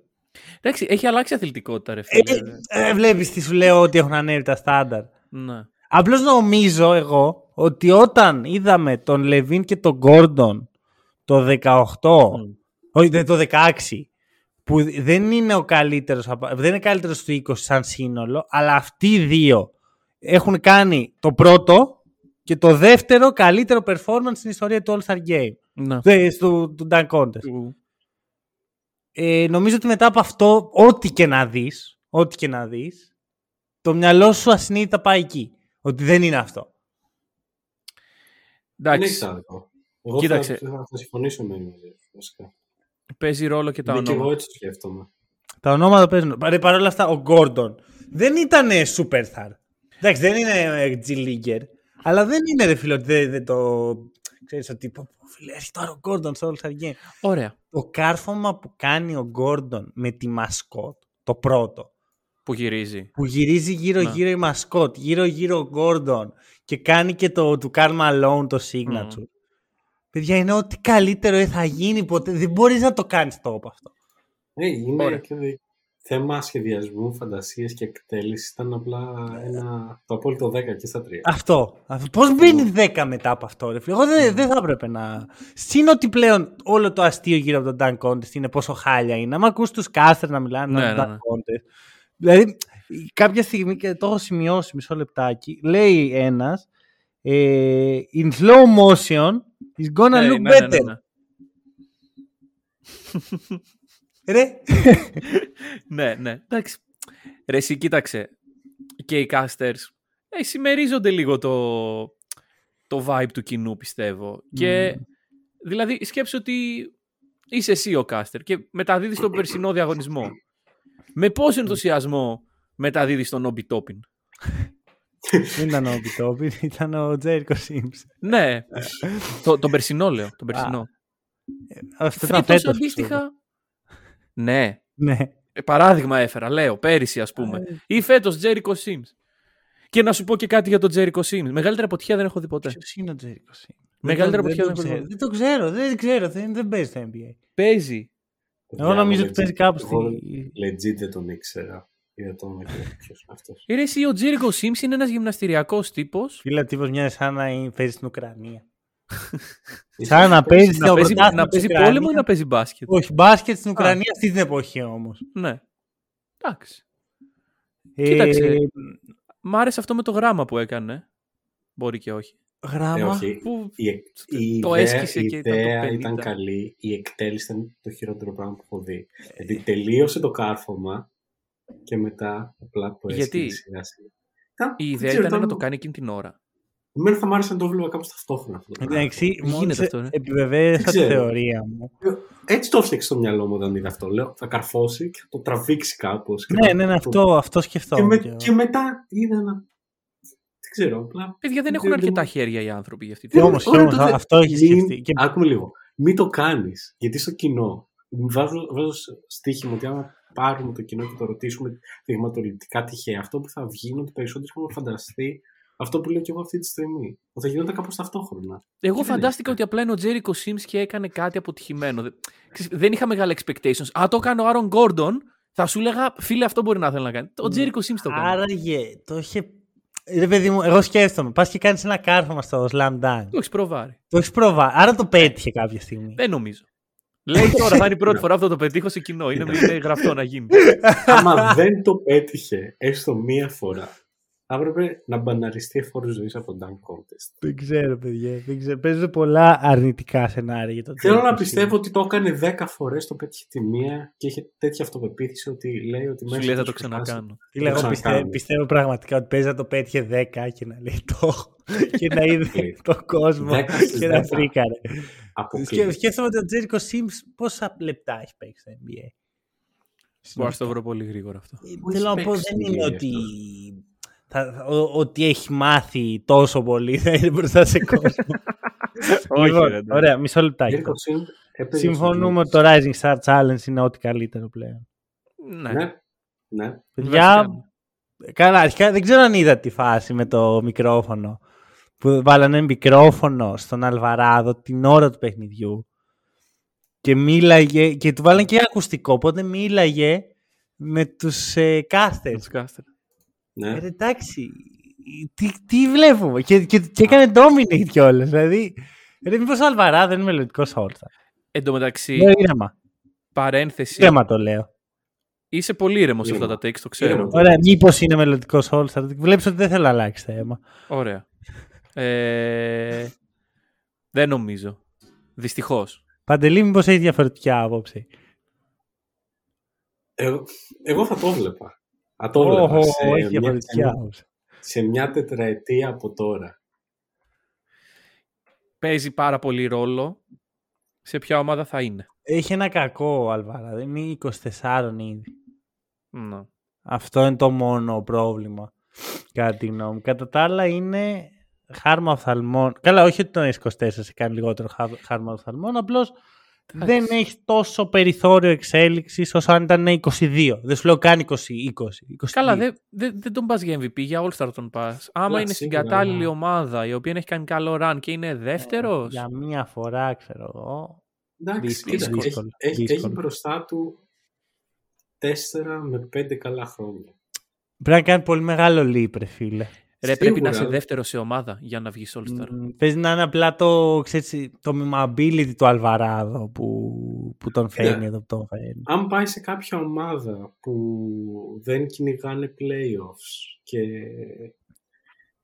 Εντάξει, έχει αλλάξει η αθλητικότητα, ρε Ε, φίλε. ε, βλέπεις τι σου λέω ότι έχουν ανέβει τα στάνταρ. ναι. Απλώς νομίζω εγώ ότι όταν είδαμε τον Λεβίν και τον Γκόρντον το 18, Μμ. όχι δεν- το 16, που δεν είναι ο καλύτερος, απο- δεν είναι καλύτερος του 20 σαν σύνολο, αλλά αυτοί οι δύο έχουν κάνει το πρώτο και το δεύτερο καλύτερο performance στην ιστορία του All-Star Game, Ναι. του, του, του Dunk Contest. Του- Ε, νομίζω ότι μετά από αυτό, ό,τι και να δεις, ό,τι και να δεις, το μυαλό σου ασυνείδητα πάει εκεί. Ότι δεν είναι αυτό. Δεν Εντάξει, έχει άδικο. Εγώ Κοίταξε. θα, θα, θα συμφωνήσω με μαζί σου, βασικά. παίζει ρόλο και τα Γιατί και εγώ ονόματα. έτσι το σκέφτομαι. Τα ονόματα παίζουν. Παρ' παρ' όλα αυτά, ο Γκόρντον δεν ήταν superstar. Εντάξει, δεν είναι ε, G Leaguer, αλλά δεν είναι ρε φίλο ότι δεν, δεν το. Ξέρεις ότι. πω, πω, Φίλε, έχει τώρα ο Γκόρντον στο All Star Game. Ωραία. Το κάρφωμα που κάνει ο Γκόρντον με τη μασκότ, το πρώτο, Που γυρίζει. που γυρίζει γύρω-γύρω Ναι. η μασκότ, γύρω-γύρω ο Γκόρντον και κάνει και το του Karl Malone το signature. Παιδιά, είναι ό,τι καλύτερο ε, θα γίνει ποτέ. Δεν μπορείς να το κάνεις top αυτό. Ε, είναι Ωραία. και δι- θέμα σχεδιασμού, φαντασίες και εκτέλεσης ήταν απλά ένα, το απόλυτο 10 και στα 3. Αυτό. Πώς μπαίνει 10 μετά από αυτό, ρε φίλε; Εγώ δεν, δεν θα έπρεπε να. Συν ότι πλέον όλο το αστείο γύρω από τον Dan Contest είναι πόσο χάλια είναι. Αν ακούς τους Κάστερ να μιλάνε Ναι, για τον ναι, Dan ναι. Contest. Δηλαδή, κάποια στιγμή και το έχω σημειώσει μισό λεπτάκι. Λέει ένας. Ε, in slow motion is gonna Ναι, look ναι, ναι, ναι, better. ναι. Ρε. ναι, ναι. Εντάξει. Ρε, εσύ κοίταξε. Και οι casters ε, συμμερίζονται λίγο το, το vibe του κοινού, πιστεύω. Και δηλαδή σκέψου ότι είσαι εσύ ο caster και μεταδίδεις τον περσινό διαγωνισμό. Με πόσο ενθουσιασμό μεταδίδεις τον Obi Toppin. Δεν ήταν ο Μπιτόπιν, ήταν ο Τζέρικο Σίμψ. ναι. το, τον περσινό λέω. Τον περσινό. Αυτό ήταν Φέτος φέτος. αντίστοιχα. Ναι. Ναι. Ε, Παράδειγμα έφερα, λέω, πέρυσι ας πούμε. Ή φέτος Jericho Sims. Και να σου πω και κάτι για τον Jericho Sims. Μεγαλύτερη αποτυχία δεν έχω δει ποτέ. Ποιος είναι ο Τζέρικο Σίμψ; Μεγαλύτερη δεν, αποτυχία το δεν έχω ξέρω. δει. δεν το ξέρω, δεν ξέρω, δεν, δεν παίζει στο NBA. Παίζει. Εγώ νομίζω ότι παίζει κάπου Εγώ στη... legit δεν τον ήξερα. Είδα τον με ποιος είναι αυτός. Ε, ρε, εσύ, ο Jericho Sims είναι ένας γυμναστηριακός τύπος. Φίλε, τύπος μοιάζει σαν να είναι- παίζει στην Ουκρανία. σαν να παίζει Να στο παίζει, πρωτάθλημα να της παίζει Ουκρανίας. πόλεμο ή να παίζει μπάσκετ; Όχι, μπάσκετ στην Ουκρανία αυτή την εποχή όμως. Ναι. Εντάξει. Ε, Κοίταξε. Μ' άρεσε αυτό με το γράμμα που έκανε. Μπορεί και όχι. Ε, γράμμα. όχι. Που... Η, εκ- η το ιδέα, έσκησε η και ήταν το ιδέα 50. ήταν καλή, η εκτέλεση ήταν το χειρότερο πράγμα που έχω δει. Γιατί τελείωσε το κάρφωμα και μετά απλά το Γιατί; έσκησε σιγά σιγά. Ήταν- Η δεν ιδέα ξέρω, ήταν να το κάνει εκείνη την ώρα. Εμένα θα μ' άρεσε να το βλέπα κάπως ταυτόχρονα αυτό το πράγμα. Εντάξει, Γίνεται μόλις αυτό, ναι. επιβεβαίωσα Δεν τη ξέρω. θεωρία μου. Έτσι το έφτιαξε στο μυαλό μου όταν είδα αυτό. Λέω, θα καρφώσει και θα το τραβήξει κάπως. και Ναι, θα- ναι, ναι, το- αυτό, αυτό Και, σκεφτόμουν. με- και εγώ. και μετά είδα ένα... Δεν ξέρω, απλά... Παιδιά δεν Δεν- έχουν δεν- αρκετά χέρια οι άνθρωποι για αυτή τη Και δουλειά. όμως, Ωραία, και όμως, τότε αυτό έχει μην- σκεφτεί. Και- Άκουμε λίγο. Μην το κάνεις. Γιατί στο κοινό. Βάζω, βάζω στοίχημα ότι άμα πάρουμε το κοινό και το ρωτήσουμε δειγματοληπτικά τυχαία, αυτό που θα βγει είναι ότι περισσότεροι έχουν φανταστεί αυτό που λέω και εγώ αυτή τη στιγμή. Ότι θα γινόταν κάπως ταυτόχρονα. Εγώ Και δεν φαντάστηκα έγινε. ότι απλά είναι ο Τζέρικο Sims και έκανε κάτι αποτυχημένο. Δεν- ξέρεις, Δεν είχα μεγάλα expectations. Α, το έκανε ο Άρον Γκόρντον, θα σου έλεγα, φίλε, αυτό μπορεί να θέλει να κάνει. Ο Τζέρικο Sims το έκανε. Άραγε, το είχε... Ρε παιδί μου, εγώ σκέφτομαι. Πας και κάνεις ένα κάρφωμα στο Slam Dunk. Το έχεις προβάρει. Το έχεις προβά. Άρα το πέτυχε κάποια στιγμή. Δεν νομίζω. Λέει τώρα, θα είναι η πρώτη φορά που θα το πετύχω σε κοινό. Είναι, είναι γραφτό να γίνει. άμα δεν το πέτυχε έστω μία φορά, θα έπρεπε να μπαναριστεί εφόρου ζωής από τον Dunk Contest. Δεν ξέρω, παιδιά. Δεν ξέρω. Παίζουν πολλά αρνητικά σενάρια για το Θέλω Jericho να Sims. πιστεύω ότι το έκανε 10 φορές, το πέτυχε τη μία και είχε τέτοια αυτοπεποίθηση ότι λέει ότι Σου μέσα λέει θα του το έχει χάσει. ξανακάνω. Τι λέω, Το εγώ ξανακάνω. πιστεύω, πιστεύω πραγματικά ότι παίζει να το πέτυχε 10 και να λέει το έχω. και να είδε τον κόσμο 10 στις και να 10. φρίκαρε. Αποκλείεται. Σκέ- Σκέφτομαι ότι ο Τζέρικο Sims πόσα λεπτά έχει παίξει στο NBA. Μπορώ να το βρω πολύ γρήγορα αυτό. Πού Θέλω να έχει πω παίξει δεν NBA είναι αυτός; ότι, θα, θα- ο- ότι έχει μάθει τόσο πολύ θα είναι μπροστά σε κόσμο. Όχι, Λοιπόν, ρε, ναι. ωραία, μισό λεπτάκι. Jericho Sim έπαιζε Συμφωνούμε ότι στο το Rising Star Challenge είναι ό,τι καλύτερο πλέον. Ναι. Ναι, ναι. Παιδιά, Βασικά. καλά, αρχικά δεν ξέρω αν είδα τη φάση με το μικρόφωνο. Που βάλανε μικρόφωνο στον Αλβαράδο την ώρα του παιχνιδιού και μίλαγε και του βάλανε και ακουστικό, οπότε μίλαγε με τους ε, casters. Τους caster. ναι. Ε, εντάξει, τι, τι βλέπουμε; Και, και, και έκανε dominate κιόλας. Δηλαδή, ρε, μήπως ο Αλβαράδο είναι μελλοντικός όρθα. Εν τω μεταξύ, Λέω ήρεμα. παρένθεση. Ήρεμα το λέω. Είσαι πολύ ήρεμος σε αυτά Ήρεμα. τα takes, το ξέρω. Ήρεμα. Ωραία, μήπως είναι μελλοντικός όρθα. Βλέπεις ότι δεν θέλω να αλλάξει θέμα. Ωραία. Ε, δεν νομίζω. Δυστυχώς. Παντελή, μήπως έχει διαφορετική άποψη. Εγώ, εγώ θα το βλέπα. Θα το βλέπα Ω, σε, έχει μια, διαφορετική σε, άποψη. σε μια τετραετία από τώρα. Παίζει πάρα πολύ ρόλο σε ποια ομάδα θα είναι; Έχει ένα κακό ο Αλβαράδο. Είναι 24 ήδη. Να. Αυτό είναι το μόνο πρόβλημα. Κατά τη γνώμη μου. Κατά τα άλλα είναι χάρμα οφθαλμών. Καλά, όχι ότι το 24 σε κάνει λιγότερο χα- χάρμα οφθαλμών, απλώς δεν έχει τόσο περιθώριο εξέλιξης όσο αν ήταν 22. Δεν σου λέω καν 20. 20 22. Καλά, δεν δεν- δεν τον πας για MVP, για All-Star τον πας. Άμα Καλά, είναι στην σίγουρα, κατάλληλη αλλά- ομάδα η οποία έχει κάνει καλό run και είναι δεύτερος. Για μία φορά, ξέρω εγώ. Εντάξει, Δύσκολο, κοίτα, έχει, δύσκολο, έχει, δύσκολο. έχει μπροστά του τέσσερα με πέντε καλά χρόνια. Πρέπει να κάνει πολύ μεγάλο leap, ρε φίλε. Ρε, πρέπει Σίγουρα. να είσαι δεύτερο σε ομάδα για να βγεις All-Star. Μ, Παίζει να είναι απλά το, ξέρεις, το mimability του Αλβαράδο που, που τον φέρνει Κοίτα. εδώ που τον φέρνει. Αν πάει σε κάποια ομάδα που δεν κυνηγάνε playoffs και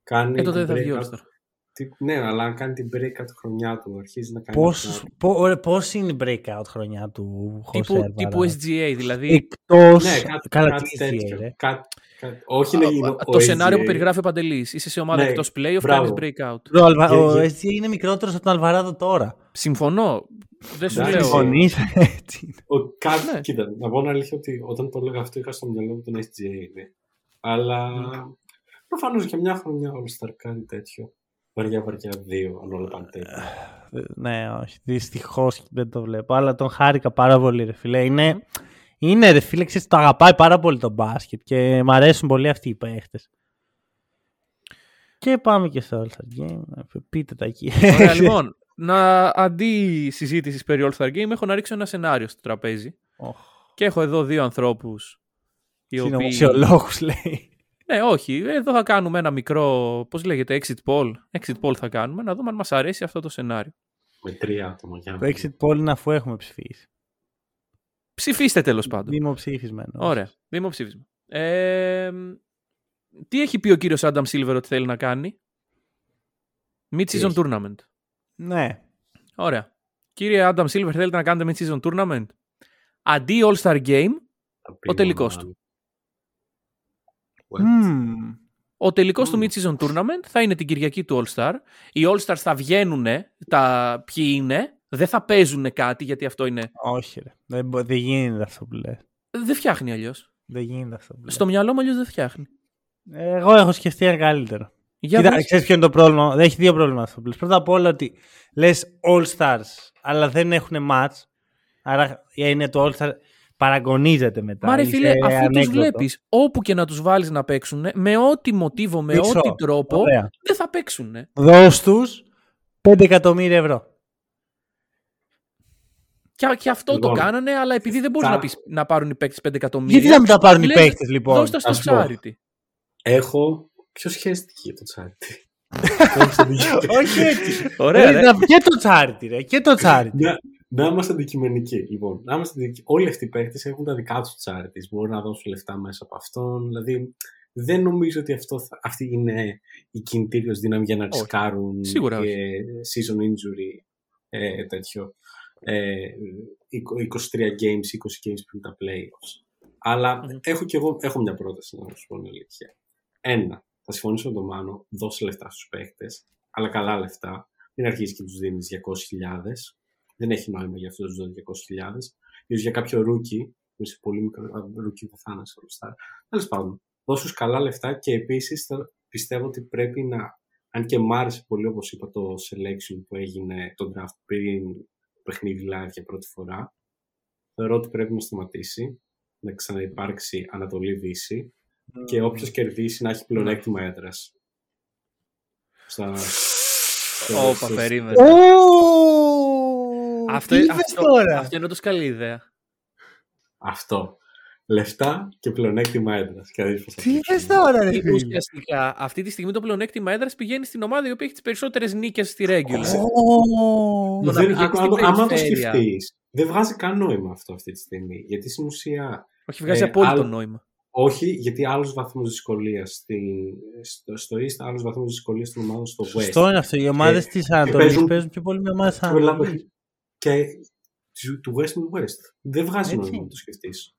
κάνει Ε, τότε δεν την θα βγει breakout- All-Star. Τι- Ναι, αλλά αν κάνει την breakout χρονιά του, αρχίζει να κάνει... Πώς, αυτά. πό- ωραία, πώς είναι η breakout χρονιά του Χωσέ Τύπου, Αλβαράδο; τύπου SGA, δηλαδή Εκτός... Ναι, κάτι, καλά, κάτι τι τέτοιο. SGA, ρε. Κάτι, κάτι- όχι είναι γίνο- το ο σενάριο που SGA. περιγράφει ο Παντελής. Είσαι σε ομάδα Ναι, εκτός playoff, μπράβο. κάνεις breakout. Bro, ο Αλβα- Και- ο και- SGA είναι μικρότερος από τον Αλβαράδο τώρα. Συμφωνώ. Δεν σου Εντάξει, λέω. Συμφωνείς, έτσι. Ο, κάτι, Ναι. Κοίτα, να πω την αλήθεια ότι όταν το έλεγα αυτό είχα στο μυαλό μου τον SGA. Ναι. Αλλά προφανώς για μια χρονιά ο Star κάνει τέτοιο. Βαριά βαριά δύο, αν όλα πάνε τέτοιο. ναι, όχι. Δυστυχώς δεν το βλέπω. Αλλά τον χάρηκα πάρα πολύ, ρε φίλε. Είναι, είναι ρε φίλε, ξέρεις, το αγαπάει πάρα πολύ το μπάσκετ και μου αρέσουν πολύ αυτοί οι παίχτες. Και πάμε και στο All-Star Game. Πείτε τα εκεί. Ωραία, λοιπόν, να, αντί συζήτησης περί All-Star Game, έχω να ρίξω ένα σενάριο στο τραπέζι. Οχ, Και έχω εδώ δύο ανθρώπους οι οποίοι... Συνωμοσιολόγους λέει. Ναι, όχι. Εδώ θα κάνουμε ένα μικρό, πώς λέγεται, exit poll. Exit poll θα κάνουμε, να δούμε αν μας αρέσει αυτό το σενάριο. Με τρία άτομα για να Το exit poll είναι αφού έχουμε ψηφίσει. Ψηφίστε τέλος πάντων. Δημοψήφισμα. εννοώ. Ωραία. Δημοψήφισμα. Ε, τι έχει πει ο κύριος Άνταμ Σίλβερ ότι θέλει να κάνει; Mid-season έχει; tournament. Ναι. Ωραία. Κύριε Άνταμ Σίλβερ, θέλετε να κάνετε mid-season tournament; Αντί All-Star Game, τα πει ο τελικός μόνο του. What? Μμμ. ο τελικός του Μμμ. mid-season tournament θα είναι την Κυριακή του All-Star. Οι All-Stars θα βγαίνουν, τα ποιοι είναι, δεν θα παίζουν κάτι γιατί αυτό είναι... Όχι ρε. Δεν, μπο- δεν γίνεται αυτό που λες. Δεν φτιάχνει αλλιώς. Δεν γίνεται αυτό που λες. Στο μυαλό μου αλλιώς δεν φτιάχνει. Εγώ έχω σκεφτεί ένα καλύτερο. Για Κοίτα, δες. ξέρεις ποιο είναι το πρόβλημα; Δεν έχει δύο προβλήματα αυτό που λες. Πρώτα απ' όλα ότι λες All Stars, αλλά δεν έχουν match. Άρα είναι το All Star παραγωνίζεται μετά. Μα ρε Είσαι φίλε, αφού τους ανέκδοτο. βλέπεις, όπου και να τους βάλεις να παίξουν, με ό,τι μοτίβο, με Μισό. ό,τι τρόπο, Ωραία. δεν θα παίξουν. Δώσ' τους 5 εκατομμύρια ευρώ. Και, και αυτό Λοιπόν, το κάνανε, αλλά επειδή δεν μπορείς θα- να, πεις, να πάρουν οι παίκτες 5 εκατομμύρια. Γιατί να μην τα πάρουν οι λες, παίχτες λοιπόν. Δώσ' τα στο Ας πω. charity. Έχω. Ποιο σχέστηκε για το charity. Έχεις αντικειμενικοί. Όχι έτσι. Ωραία, Ρε, ρε. να- Και το charity ρε. Και το charity. Να- Να είμαστε αντικειμενικοί. Λοιπόν, να είμαστε αντικει- όλοι αυτοί οι παίχτε έχουν τα δικά τους charities. Μπορούν να δώσουν λεφτά μέσα από αυτόν. Δηλαδή, δεν νομίζω ότι αυτό θα- αυτή είναι η κινητήριος δύναμη για να Όχι. ρισκάρουν Σίγουρα και season injury ε, τέτοιο. Ε, 23 games, 20 games πριν τα playoffs. Αλλά Μμμ. έχω και εγώ έχω μια πρόταση να σου πω την αλήθεια. Ένα, θα συμφωνήσω με τον Μάνο, δώσε λεφτά στους παίχτες, αλλά καλά λεφτά. Μην αρχίσει και τους δίνεις 200.000. Δεν έχει νόημα για αυτούς τους δώσει 200.000. Ίσως για κάποιο rookie, που είσαι πολύ μικρό, rookie δεν θα είναι σε όλα Τέλος πάντων, δώσ' τους καλά λεφτά και επίσης θα- πιστεύω ότι πρέπει να, αν και μ' άρεσε πολύ όπως είπα το selection που έγινε το draft πριν το παιχνίδι live για πρώτη φορά, θεωρώ ότι πρέπει να σταματήσει, να ξαναυπάρξει Ανατολή-Δύση και όποιος κερδίσει να έχει πλεονέκτημα έδρας. Στα... στο- Όπα, στο- περίμενε. Ω, Αυτό, τι είπες αυτό, τώρα; αυτό είναι όντως καλή ιδέα. Αυτό. Λεφτά και πλεονέκτημα έδρας. Και θα δεις πώς θα Τι το είπες κάνουμε. τώρα ρε Είναι φίλε; ουσιαστικά αυτή τη στιγμή το πλεονέκτημα έδρα πηγαίνει στην ομάδα η οποία έχει τις περισσότερες νίκες στη regular. Ω, Το να Δεν- πηγαίνει άμα- στην άμα το περιφέρεια. σκεφτείς, δεν βγάζει καν νόημα αυτό αυτή τη στιγμή. Γιατί στην ουσία Όχι, βγάζει Ε, απόλυτο άλλο- νόημα. Όχι, γιατί άλλους βαθμούς δυσκολίας στη, στο, στο East, άλλους βαθμούς δυσκολίας των ομάδων στο West. Σωστό είναι αυτό. Οι ομάδες Και- της και Ανατολής παίζουν- παίζουν πιο πολύ με ομάδε τη Και πολλά Ανατολή. Παιχνίδια. Και του, του West με West. Δεν βγάζει Έτσι. νόημα να το σκεφτείς.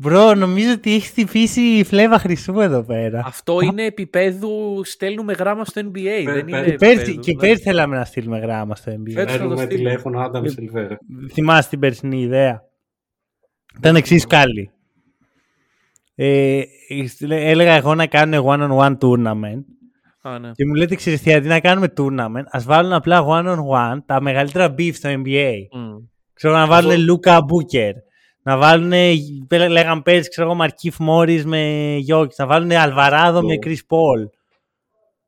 Μπρο, νομίζω ότι έχεις χτυπήσει η φλέβα χρυσού εδώ πέρα. Αυτό είναι επίπεδου στέλνουμε γράμμα στο NBA. Πε- δεν πε- είναι Και πέρσι, επίπεδου, και ναι. πέρσι θέλαμε να στείλουμε γράμμα στο NBA. Φέτος θα το Παίρνουμε στείλουμε. τηλέφωνο Άνταμ Ε, Σιλβέρ. Θυμάσαι την περσινή ιδέα; Ήταν εξής καλή. Ε, έλεγα εγώ να κάνουν one-on-one tournament Α, ναι. και μου λέτε ξέρεις τι, αντί να κάνουμε tournament ας βάλουν απλά one-on-one τα μεγαλύτερα beef στο NBA. Μμ. Ξέρω να βάλουν Εγώ- Λούκα Μπούκερ. Να βάλουν, λέγαν πέρσι, ξέρω εγώ, Μαρκίφ Μόρι με Γιώκη. Να βάλουν Αλβαράδο με Αυτό. Κρι Πολ.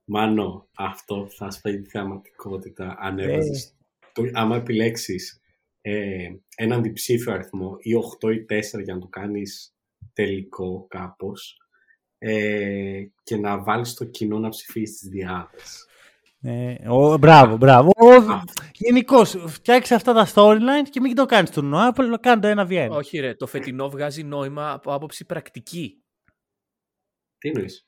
Μάνο, αυτό θα σπάει τη θεαματικότητα αν Ε. έβαζες το- άμα επιλέξεις ε, έναν διψήφιο αριθμό ή 8 ή 4 για να το κάνεις τελικό κάπως ε, και να βάλεις το κοινό να ψηφίσει τις διάδες. Ε, ο, μπράβο, μπράβο. Γενικώς, φτιάξει αυτά τα storylines και μην το κάνεις τουρνουά, απλά κάνει το ένα βιένει. Όχι, ρε, το φετινό βγάζει νόημα από άποψη πρακτική. Τι εννοείς;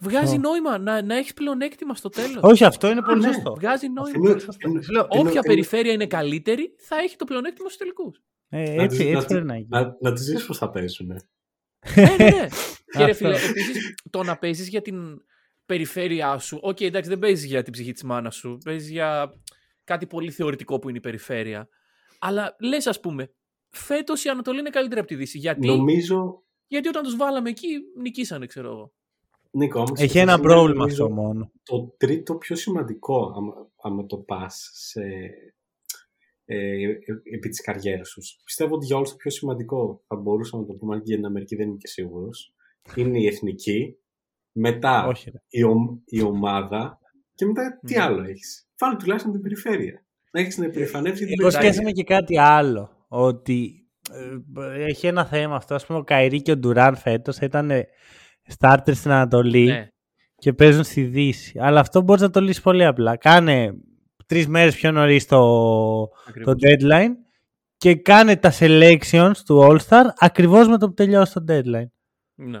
Βγάζει νόημα να, να έχεις πλεονέκτημα στο τέλος. Όχι, αυτό είναι πολύ ναι. σωστό. Βγάζει νόημα. Εννοώ- Εννοώ- εννοώ- Όποια εννοώ- περιφέρεια είναι καλύτερη, θα έχει το πλεονέκτημα στους τελικούς. Ε, να έτσι, τις- έτσι να πρέπει να τις- γίνει. Να, να τις δεις πώς θα παίζουν. ναι, ναι, ναι. και ρε Αυτό. φίλε, επίσης το να παίζεις για την περιφέρειά σου. Οκ, εντάξει, δεν παίζεις για την ψυχή της μάνας σου. Παίζεις για κάτι πολύ θεωρητικό που είναι η περιφέρεια. Αλλά λες, ας πούμε, φέτος η Ανατολή είναι καλύτερη από τη Δύση. Γιατί, Νομίζω, γιατί όταν τους βάλαμε εκεί, νικήσανε, ξέρω εγώ. Νίκο, όμως Έχει ένα είναι, πρόβλημα νομίζω, αυτό μόνο. Το τρίτο πιο σημαντικό, άμα, άμα το πας σε, ε, ε, επί της καριέρας σου. Πιστεύω ότι για όλους το πιο σημαντικό, θα μπορούσαμε να το πούμε, αν και για την Αμερική δεν είμαι και σίγουρος, είναι η εθνική, μετά Όχι, ρε. η, ο- η ομάδα και μετά τι Ναι. άλλο έχεις. Βάλε τουλάχιστον την περιφέρεια. Να έχεις να υπερηφανεύσει την Εγώ περιφέρεια. σκέφτομαι και κάτι άλλο. Ότι ε, έχει ένα θέμα αυτό. Α πούμε, ο Καϊρή και ο Ντουράν φέτος ήταν starter στην Ανατολή Ναι. και παίζουν στη Δύση. Αλλά αυτό μπορείς να το λύσεις πολύ απλά. Κάνε τρεις μέρες πιο νωρίς το, Ακριβώς. το deadline και κάνε τα selections του All Star ακριβώς με το που τελειώσει το deadline. Ναι.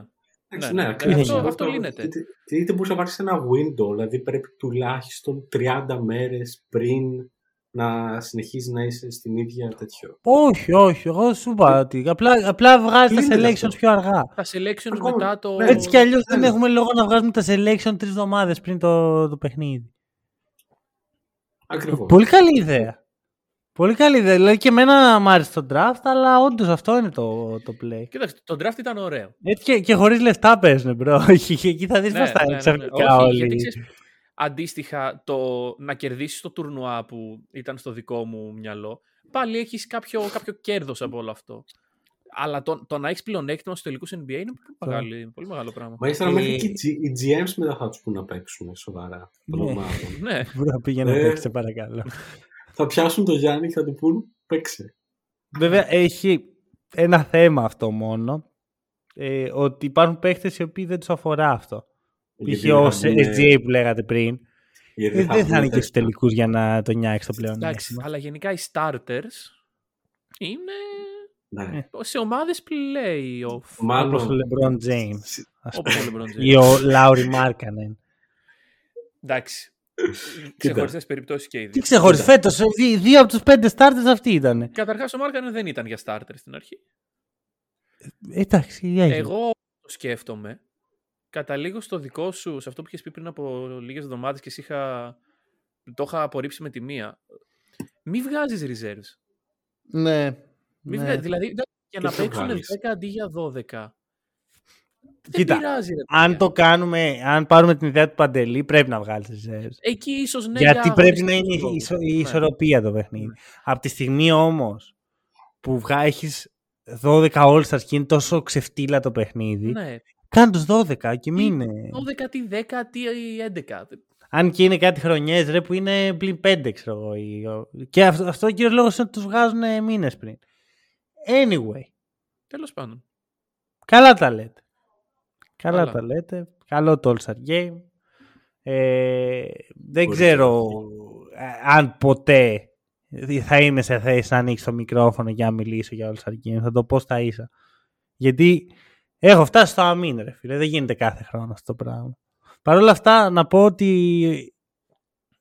Εντάξει, Ναι, ναι, ναι, ακριβώς. αυτό- αυτό λύνεται. Είτε, είτε μπορείς να βάλεις ένα window, δηλαδή πρέπει τουλάχιστον 30 μέρες πριν να συνεχίζεις να είσαι στην ίδια τέτοιο. Όχι, όχι. Εγώ σου είπα ότι απλά, απλά βγάζεις τα Λύνεται selections αυτό; πιο αργά. Τα selections Ακόμα- μετά το. ναι, Έτσι κι αλλιώς δεν ναι. έχουμε λόγο να βγάζουμε τα selection τρεις εβδομάδες πριν το, το παιχνίδι. Ακριβώς. Πολύ καλή ιδέα. Πολύ καλή ιδέα. Δηλαδή και εμένα μου άρεσε το draft, αλλά όντως αυτό είναι το, το play. Κοίταξε, το draft ήταν ωραίο. Έτσι και, και χωρίς λεφτά παίζουν, bro. Εκεί θα δεις Ναι, πώς θα ναι, είναι ναι, ναι. ξαφνικά Όχι, όλοι. γιατί ξέρεις, αντίστοιχα το να κερδίσεις το τουρνουά που ήταν στο δικό μου μυαλό, πάλι έχεις κάποιο, κάποιο κέρδος από όλο αυτό. Αλλά το, το να έχεις πλεονέκτημα στους τελικούς NBA είναι πολύ, μεγάλη, πολύ μεγάλο πράγμα. Μα ύστερα Ε, μέχρι και οι G- οι GMs μετά θα τους πούν να παίξουν σοβαρά των Ναι. ομάδων. Ναι, Bro, πήγαινε να Ε. παίξει, σε παρακαλώ. Θα πιάσουν το Γιάννη και θα του πούν παίξε. Βέβαια έχει ένα θέμα αυτό μόνο. Ε, ότι υπάρχουν παίχτε οι οποίοι δεν τους αφορά αυτό. Π.χ. Γιατί ο θα βγουνε- SGA που λέγατε πριν. γιατί Ε, δεν θα είναι βγουνε και στους τελικούς για να το νιάξει το πλέον. εντάξει, αλλά γενικά οι starters είναι Ναι. σε ομάδες play-off. Όπως ο Μάλλον LeBron James. ας Όπως ο πούμε. LeBron James. Ή ο Λάουρι Μάρκανεν. Εντάξει. Ξεχωριστές περιπτώσεις και οι Τι δύο. ξεχωρίζει φέτος. Δύο από τους πέντε starters αυτοί ήταν. Καταρχάς ο Μάρκανεν δεν ήταν για starter στην αρχή. Εντάξει, έγινε. Εγώ το σκέφτομαι. Καταλήγω στο δικό σου, σε αυτό που είχες πει πριν από λίγες εβδομάδες και εσύ είχα, το είχα απορρίψει με τη μία. Μη βγάζεις reserves. Ναι. Μη ναι. βγα- Δηλαδή, εντάξει, για Τι να θα παίξουν 10 βγάλεις; αντί για 12. Δεν Κοίτα, πειράζει, ρε, Αν παιδιά. το κάνουμε, αν πάρουμε την ιδέα του Παντελή, πρέπει να βγάλεις reserves. Εκεί ίσως ναι. Γιατί για πρέπει να αγωνιστικούς είναι η, λόγους. ισο- η Ναι. ισορροπία το παιχνίδι. Από τη στιγμή όμως που έχεις 12 All-Stars και είναι τόσο ξεφτύλα το παιχνίδι, Ναι. κάνε τους 12 και μην είναι. 12 τι 10 τι 11. Αν και είναι κάτι χρονιές ρε που είναι πλην 5, ξέρω εγώ. ή- Και αυτό, αυτό ο κύριος λόγος είναι ότι τους βγάζουν μήνες πριν. Anyway, Τέλος πάντων. καλά τα λέτε. Καλά, Καλά. τα λέτε. Καλό το All-Star Game. Ε, δεν Μπορεί ξέρω ε, αν ποτέ θα είμαι σε θέση να ανοίξω το μικρόφωνο για να μιλήσω για All-Star Game. Θα το πω στα ίσα. Γιατί έχω φτάσει στο αμήν, ρε φίλε. Δεν γίνεται κάθε χρόνο αυτό το πράγμα. Παρ' όλα αυτά, να πω ότι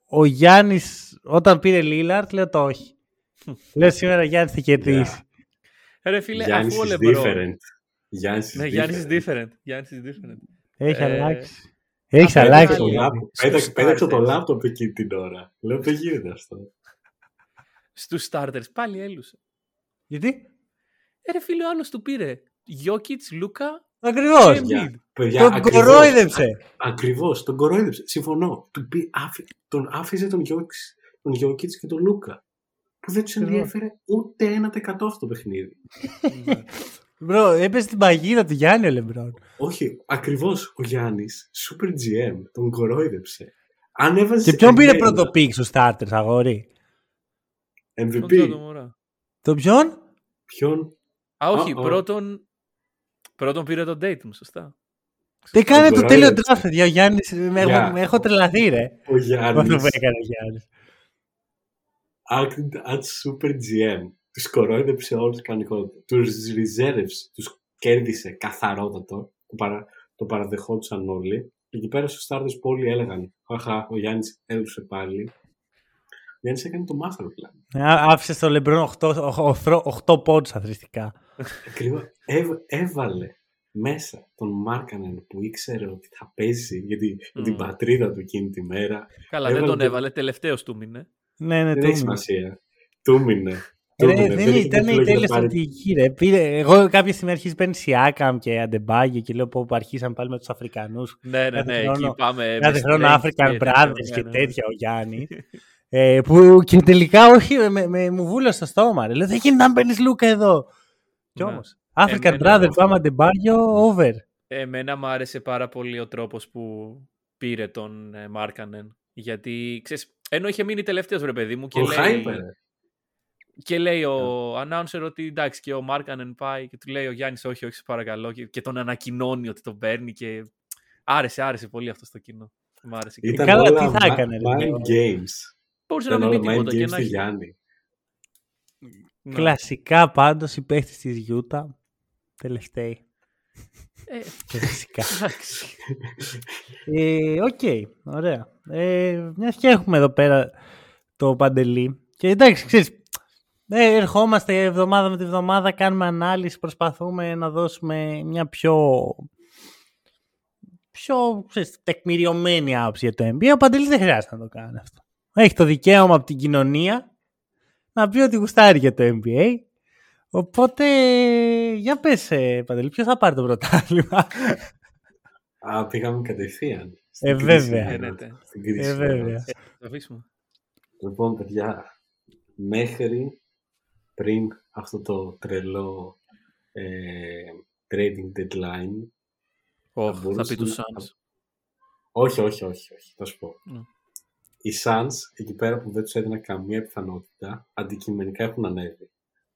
ο Γιάννης όταν πήρε Λίλαρτ, λέω το όχι. λέω σήμερα Γιάννης θα κερδίσει. Ρε φίλε, Γιάννης αφού ο is Λεμπρό. different. Γιάννης is Ναι, Γιάννης is different. different. Γιάννης is different. Έχει Ε, αλλάξει. Έχει απ' αλλάξει. την Το άλλη, ο λάπτοπ- στους πέταξε- Πέταξε το starters. λάπτοπ εκείνη την ώρα. Λέω δεν γίνεται αυτό. Στους starters πάλι έλουσε. Γιατί; Ε, ρε φίλε, ο άλλο του πήρε. Γιώκητς, Λούκα. Ακριβώς. και Παιδιά, Embiid. παιδιά, Τον ακριβώς. κορόιδεψε. Ακριβώς, τον κορόιδεψε. Συμφωνώ. Του πει, άφη- τον άφησε τον Γιώκης, τον Γιόκιτς και τον Λούκα. Που δεν τους Ακριβώς. ενδιαφέρε ούτε 1% αυτό το παιχνίδι. Bro, έπεσε την παγίδα του Γιάννη ο Λεμπρόν. Όχι, ακριβώς ο Γιάννης, super GM, τον κορόιδεψε. Αν έβαζε Και ποιον πήρε εμένα- πρώτο pick στους starters, αγόρι; Τον MVP. Τζα Μοράντ. Το ποιον; Ποιον; Α, όχι, Α, α. πρώτον, πρώτον πήρε τον Tatum, σωστά. Τι έκανε το Τον τέλειο Rockets. draft, παιδιά. Ο Γιάννης, με, Γεια. έχω, με έχω τρελαθεί, ρε. Ο Αυτό Γιάννης. που έκανε ο Γιάννης. acted as super GM. Τους κορόιδεψε όλους κανονικότητα. Τους reserves τους κέρδισε καθαρότατο. Το, παρα, το παραδεχόντουσαν όλοι. Και εκεί πέρα στους starters που όλοι έλεγαν Χαχά, ο Γιάννης έλουσε πάλι. Ο Γιάννης έκανε το master plan. Α- Άφησε στο Λεμπρόν 8 πόντους αθρηστικά. Ακριβώς. Έβ- έβαλε μέσα τον Μάρκανεν που ήξερε ότι θα παίζει για την, για την Μμμ. πατρίδα του εκείνη τη μέρα. Καλά, δεν Έβαλε τον το- έβαλε, τελευταίος του μήνε. Ναι, ναι, Δεν το έχει ήμουν. σημασία. Του μείνε. Του Ρε, μείνε. δεν είχε ήταν η λόγια να τέλεια πάρει- στρατηγική, ρε. Πήρε, εγώ κάποια στιγμή αρχίζει παίρνει Σιάκαμ και Αντεμπάγιο και λέω πω που αρχίσαν πάλι με τους Αφρικανούς. Ναι, ναι, Κάθε ναι, χρόνο- εκεί πάμε. Κάθε με χρόνο strength African και Brothers τέτοια, και ναι, ναι, ναι. τέτοια ο Γιάννης. ε, που και τελικά όχι, με, με, μου βούλωσε στο στόμα. Ρε. Λέω, δεν γίνεται να μπαίνεις Λούκα εδώ. Κι Ναι. όμως. African Εμένα- Brothers, πάμε Αντεμπάγιο, over. Εμένα μου άρεσε πάρα πολύ ο τρόπος που πήρε τον ε, Μάρκανεν. Γιατί, ξέρεις, ενώ είχε μείνει τελευταίος ρε παιδί μου και Ο λέει, Χάιπερ. Και λέει ο announcer ότι εντάξει και ο Μάρκανεν πάει και του λέει ο Γιάννης όχι, όχι σε παρακαλώ και, και τον ανακοινώνει ότι τον παίρνει και άρεσε, άρεσε πολύ αυτό στο κοινό. Μ' άρεσε. Και Ήταν Καλά, όλα τι θα ma- έκανε, ρε, mind λίγο. games. μπορούσε να Ήταν μην όλα πει mind τίποτα και games να του έχει... Γιάννη. Ναι. Κλασικά πάντως οι παίχτες της Γιούτα. Τελευταίοι. Ε, Και φυσικά. εντάξει. Ε, Οκ, ωραία. Ε, μιας και έχουμε εδώ πέρα τον Παντελή. Και εντάξει, ξέρεις, ε, ερχόμαστε εβδομάδα με την εβδομάδα, κάνουμε ανάλυση, προσπαθούμε να δώσουμε μια πιο, πιο ξέρεις, τεκμηριωμένη άποψη για το NBA. Ο Παντελής δεν χρειάζεται να το κάνει αυτό. Έχει το δικαίωμα από την κοινωνία να πει ότι γουστάρει για το NBA. Οπότε, για πες, ε, Παντελή, ποιος θα πάρει το πρωτάθλημα; Α, πήγαμε κατευθείαν. στην Ε, κρίση, βέβαια. ναι, Φαίνεται. στην κρίση, Ε, βέβαια. ναι. Θα αφήσουμε. Λοιπόν, παιδιά, μέχρι πριν αυτό το τρελό ε, trading deadline, Ωχ, θα πει μπορούσαν τους να- Suns. όχι, όχι, όχι, όχι, θα σου πω. Ναι. Οι Suns, εκεί πέρα που δεν τους έδινα καμία πιθανότητα, αντικειμενικά έχουν ανέβει.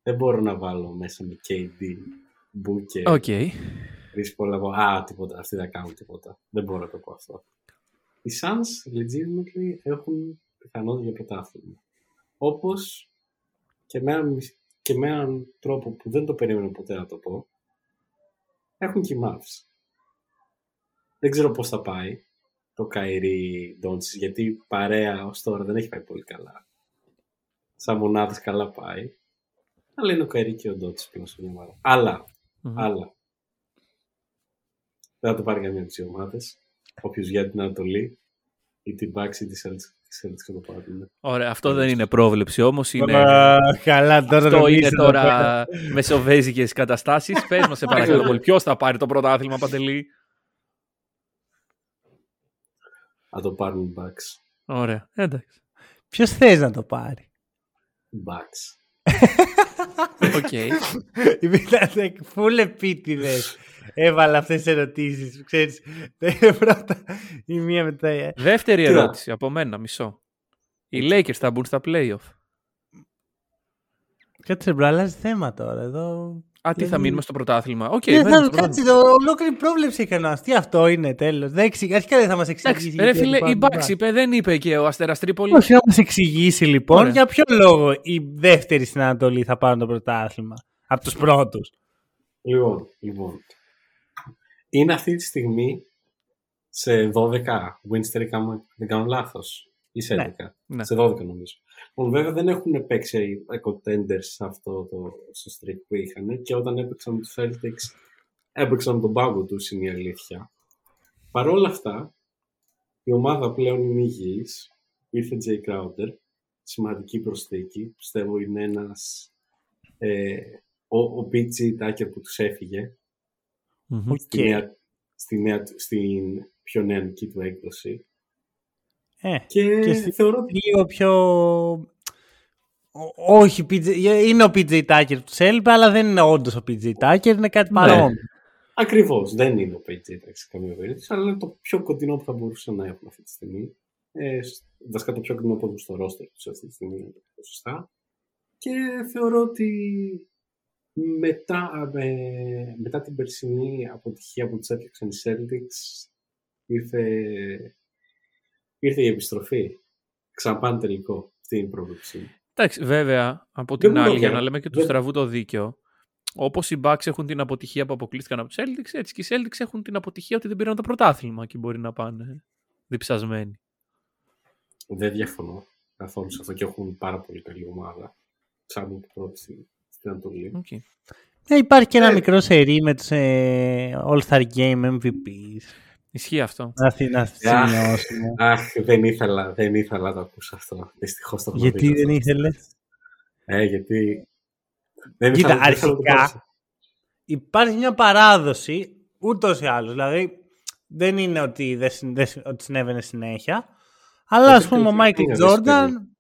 Δεν μπορώ να βάλω μέσα με KD, Booker, Οκ. Chris Paul, να πω, α, τίποτα, αυτοί δεν κάνουν τίποτα. Δεν μπορώ να το πω αυτό. Οι Suns legitimately έχουν πιθανότητα για πρωτάθλημα. Όπως και με, έναν, και με έναν τρόπο που δεν το περίμενα ποτέ να το πω, έχουν και οι Mavs. Δεν ξέρω πώς θα πάει το Kyrie Doncic, γιατί η παρέα ως τώρα δεν έχει πάει πολύ καλά. Σαν μονάδες καλά πάει. Αλλά είναι ο Kyrie και ο Doncic πλέον στην ομάδα. Αλλά Μμμ. αλλά δεν θα το πάρει καμία από τις ομάδες. Όποιος βγαίνει την Ανατολή ή την Bucks ή τη Celtics τη Celtics θα το πάρουν. Ωραία, αυτό δεν είναι πρόβλεψη όμως, είναι... Α, καλά, τώρα Αυτό δεν είναι είσαι εδώ πέρα. τώρα μεσοβέζικες καταστάσεις. Πες μας σε παρακαλώ πολύ. Ποιος θα πάρει το πρωτάθλημα, Παντελή; Θα το πάρουν οι Bucks. Ωραία, εντάξει. Ποιος θες να το πάρει; Bucks. Οκ. Ήταν full επίτηδες. Έβαλα αυτές τις ερωτήσεις. Ξέρεις, πρώτα η μία μετά. η- Δεύτερη Κοίτα. ερώτηση από μένα, μισό. Οι Lakers θα μπουν στα playoff. Κάτσε bro, αλλάζει θέμα τώρα. Εδώ. Α, τι θα Δεν- μείνουμε στο πρωτάθλημα. Οκ, Ε, μένουμε θα, στο πρωτάθλημα. κάτσε, το ολόκληρη πρόβλεψη έκανε. Τι αυτό είναι τέλος. Δεν εξηγεί. Αρχικά δεν θα μας εξηγήσει. Εντάξει, ρε γιατί φίλε, λοιπόν, η Bucks είπε, δεν είπε και ο Αστέρας Τρίπολη. Όχι, να μας εξηγήσει λοιπόν Ωραία. για ποιο λόγο οι δεύτεροι στην Ανατολή θα πάρουν το πρωτάθλημα από τους πρώτους. Λοιπόν, λοιπόν. Είναι αυτή τη στιγμή σε 12 win streak, αν δεν κάνω λάθος. Ή σε 11. Ναι. Σε 12 νομίζω. Λοιπόν, βέβαια δεν έχουν παίξει οι contenders σε αυτό το στο streak που είχαν και όταν έπαιξαν με τους Celtics έπαιξαν με τον πάγκο τους είναι η αλήθεια. Παρ' όλα αυτά, η ομάδα πλέον είναι υγιής. Ήρθε Jay Crowder, σημαντική προσθήκη. Πιστεύω είναι ένας ε, ο, ο PJ Tucker που τους έφυγε Μμμ. Οκ. στη, νέα, στη, νέα, του- στην πιο νεανική του έκδοση. Ε, Και, Και στη- θεωρώ ότι λίγο πιο. Ό- Όχι, PJ... είναι ο PJ Tucker που του έλειπε, αλλά δεν είναι όντως ο PJ Tucker, είναι κάτι Ναι. παρόμοιο. ακριβώς δεν είναι ο PJ Tucker σε καμία περίπτωση, αλλά είναι το πιο κοντινό που θα μπορούσαν να έχουν αυτή τη στιγμή. Ε, σ- βασικά το πιο κοντινό που έχουν στο roster τους αυτή τη στιγμή, είναι το πιο σωστά. Και θεωρώ ότι μετά, με, μετά την περσινή αποτυχία που τους έφτιαξαν οι Celtics ήρθε, ήρθε η επιστροφή. Ξαναπάνε τελικό. Αυτή είναι η πρόβλεψη. Εντάξει, βέβαια, από Δεν την μου άλλη, το για λέω. να λέμε και του Δεν- στραβού το δίκιο, όπως οι Bucks έχουν την αποτυχία που αποκλείστηκαν από τους Celtics, έτσι και οι Celtics έχουν την αποτυχία ότι δεν πήραν το πρωτάθλημα και μπορεί να πάνε διψασμένοι. Δεν διαφωνώ καθόλου σε αυτό και έχουν πάρα πολύ καλή ομάδα. Ψάχνουν την πρώτη στην, στην Ανατολή. Okay. Ε, υπάρχει και ένα Ε. μικρό σερί με τους ε, All-Star Game MVPs. Ισχύει αυτό. Να θυ- να Αχ. σημειώσουμε. Αχ, δεν ήθελα, δεν ήθελα να το ακούσω αυτό. Δυστυχώς το έχω Γιατί δει δεν αυτό. ήθελες; Ε, γιατί. Δεν Κοίτα, ήθελα- δεν ήθελα να το αρχικά- πω. Υπάρχει μια παράδοση ούτως ή άλλως. Δηλαδή δεν είναι ότι, δεν, συν- δεν συν- ότι συνέβαινε συνέχεια. Αλλά Τα ας πούμε ο τελευταία Μάικλ χρόνια δεν Τζόρνταν.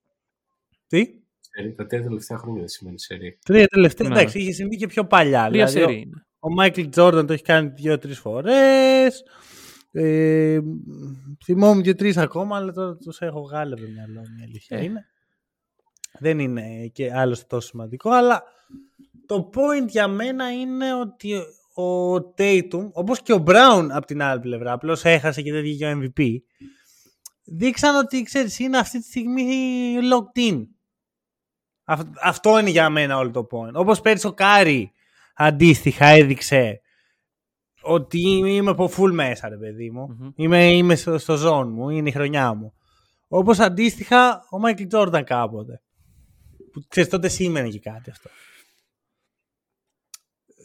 Τι; Σερί, Τα τρία τελευταία χρόνια δεν σημαίνει σερί. Τρία τελευταία. Ναι. Εντάξει, είχε συμβεί και πιο παλιά. Τρία δηλαδή, σερί είναι. Ο Μάικλ Τζόρνταν το έχει κάνει δύο-τρεις φορές. Ε, θυμόμουν και τρει ακόμα, αλλά τώρα τους έχω βγάλει από το μυαλό μου. Η αλήθεια Ε. είναι. Δεν είναι και άλλο τόσο σημαντικό, αλλά το point για μένα είναι ότι ο Tatum, όπως και ο Brown από την άλλη πλευρά, απλώς έχασε και δεν βγήκε ο MVP, δείξαν ότι ξέρεις, είναι αυτή τη στιγμή locked in. Αυ- Αυτό είναι για μένα όλο το point. Όπως πέρυσι ο Κάρι αντίστοιχα έδειξε ότι είμαι από full μέσα, ρε παιδί μου. Μμμ. Είμαι, είμαι στο, στο zone μου, είναι η χρονιά μου. Όπως αντίστοιχα ο Μάικλ Τζόρνταν κάποτε. Που ξέρεις, τότε σήμαινε και κάτι αυτό.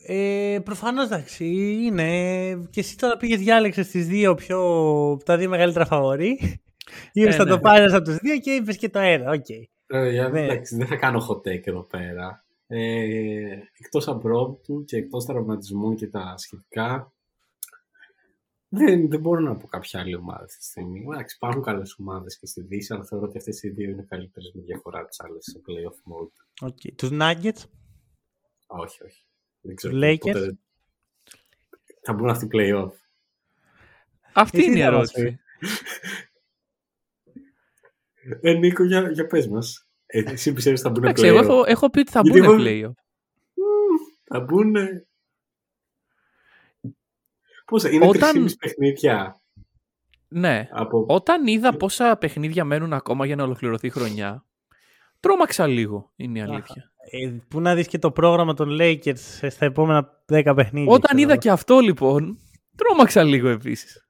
Ε, Προφανώς εντάξει, είναι. Και εσύ τώρα πήγες διάλεξες τις δύο πιο. τα δύο μεγαλύτερα φαβορή. Είπε Ε, θα ναι. το πάρει από τους δύο και είπες και το ένα. Οκ. Ε, για- Ναι. εντάξει, δεν θα κάνω hot take εδώ πέρα. Ε, εκτός απροόπτου και εκτός τραυματισμού και τα σχετικά, δεν, δεν μπορώ να πω κάποια άλλη ομάδα αυτή τη στιγμή. Εντάξει, υπάρχουν καλές ομάδες και στη Δύση, αλλά θεωρώ ότι αυτές οι δύο είναι καλύτερες με διαφορά τις άλλες σε playoff mode. Okay. Τους Nuggets; Όχι, όχι. Δεν ξέρω. Lakers; πότε Θα μπουν αυτοί playoff. Αυτή Εσύ είναι η θα μας ερώτηση. Ε, Νίκο, για, για πες μας. Ε, εσύ πιστεύεις θα μπουν Εντάξει, εγώ playoff. έχω, έχω πει ότι θα Γιατί μπουν εγώ- playoff. Θα μπουν. Πόσα, είναι Όταν- 3,5 παιχνίδια Ναι. από Όταν είδα πόσα παιχνίδια μένουν ακόμα για να ολοκληρωθεί η χρονιά, τρόμαξα λίγο, είναι η αλήθεια. Ε, πού να δεις και το πρόγραμμα των Lakers στα επόμενα 10 παιχνίδια. Όταν ξέρω είδα εγώ. και αυτό λοιπόν, τρόμαξα λίγο επίσης.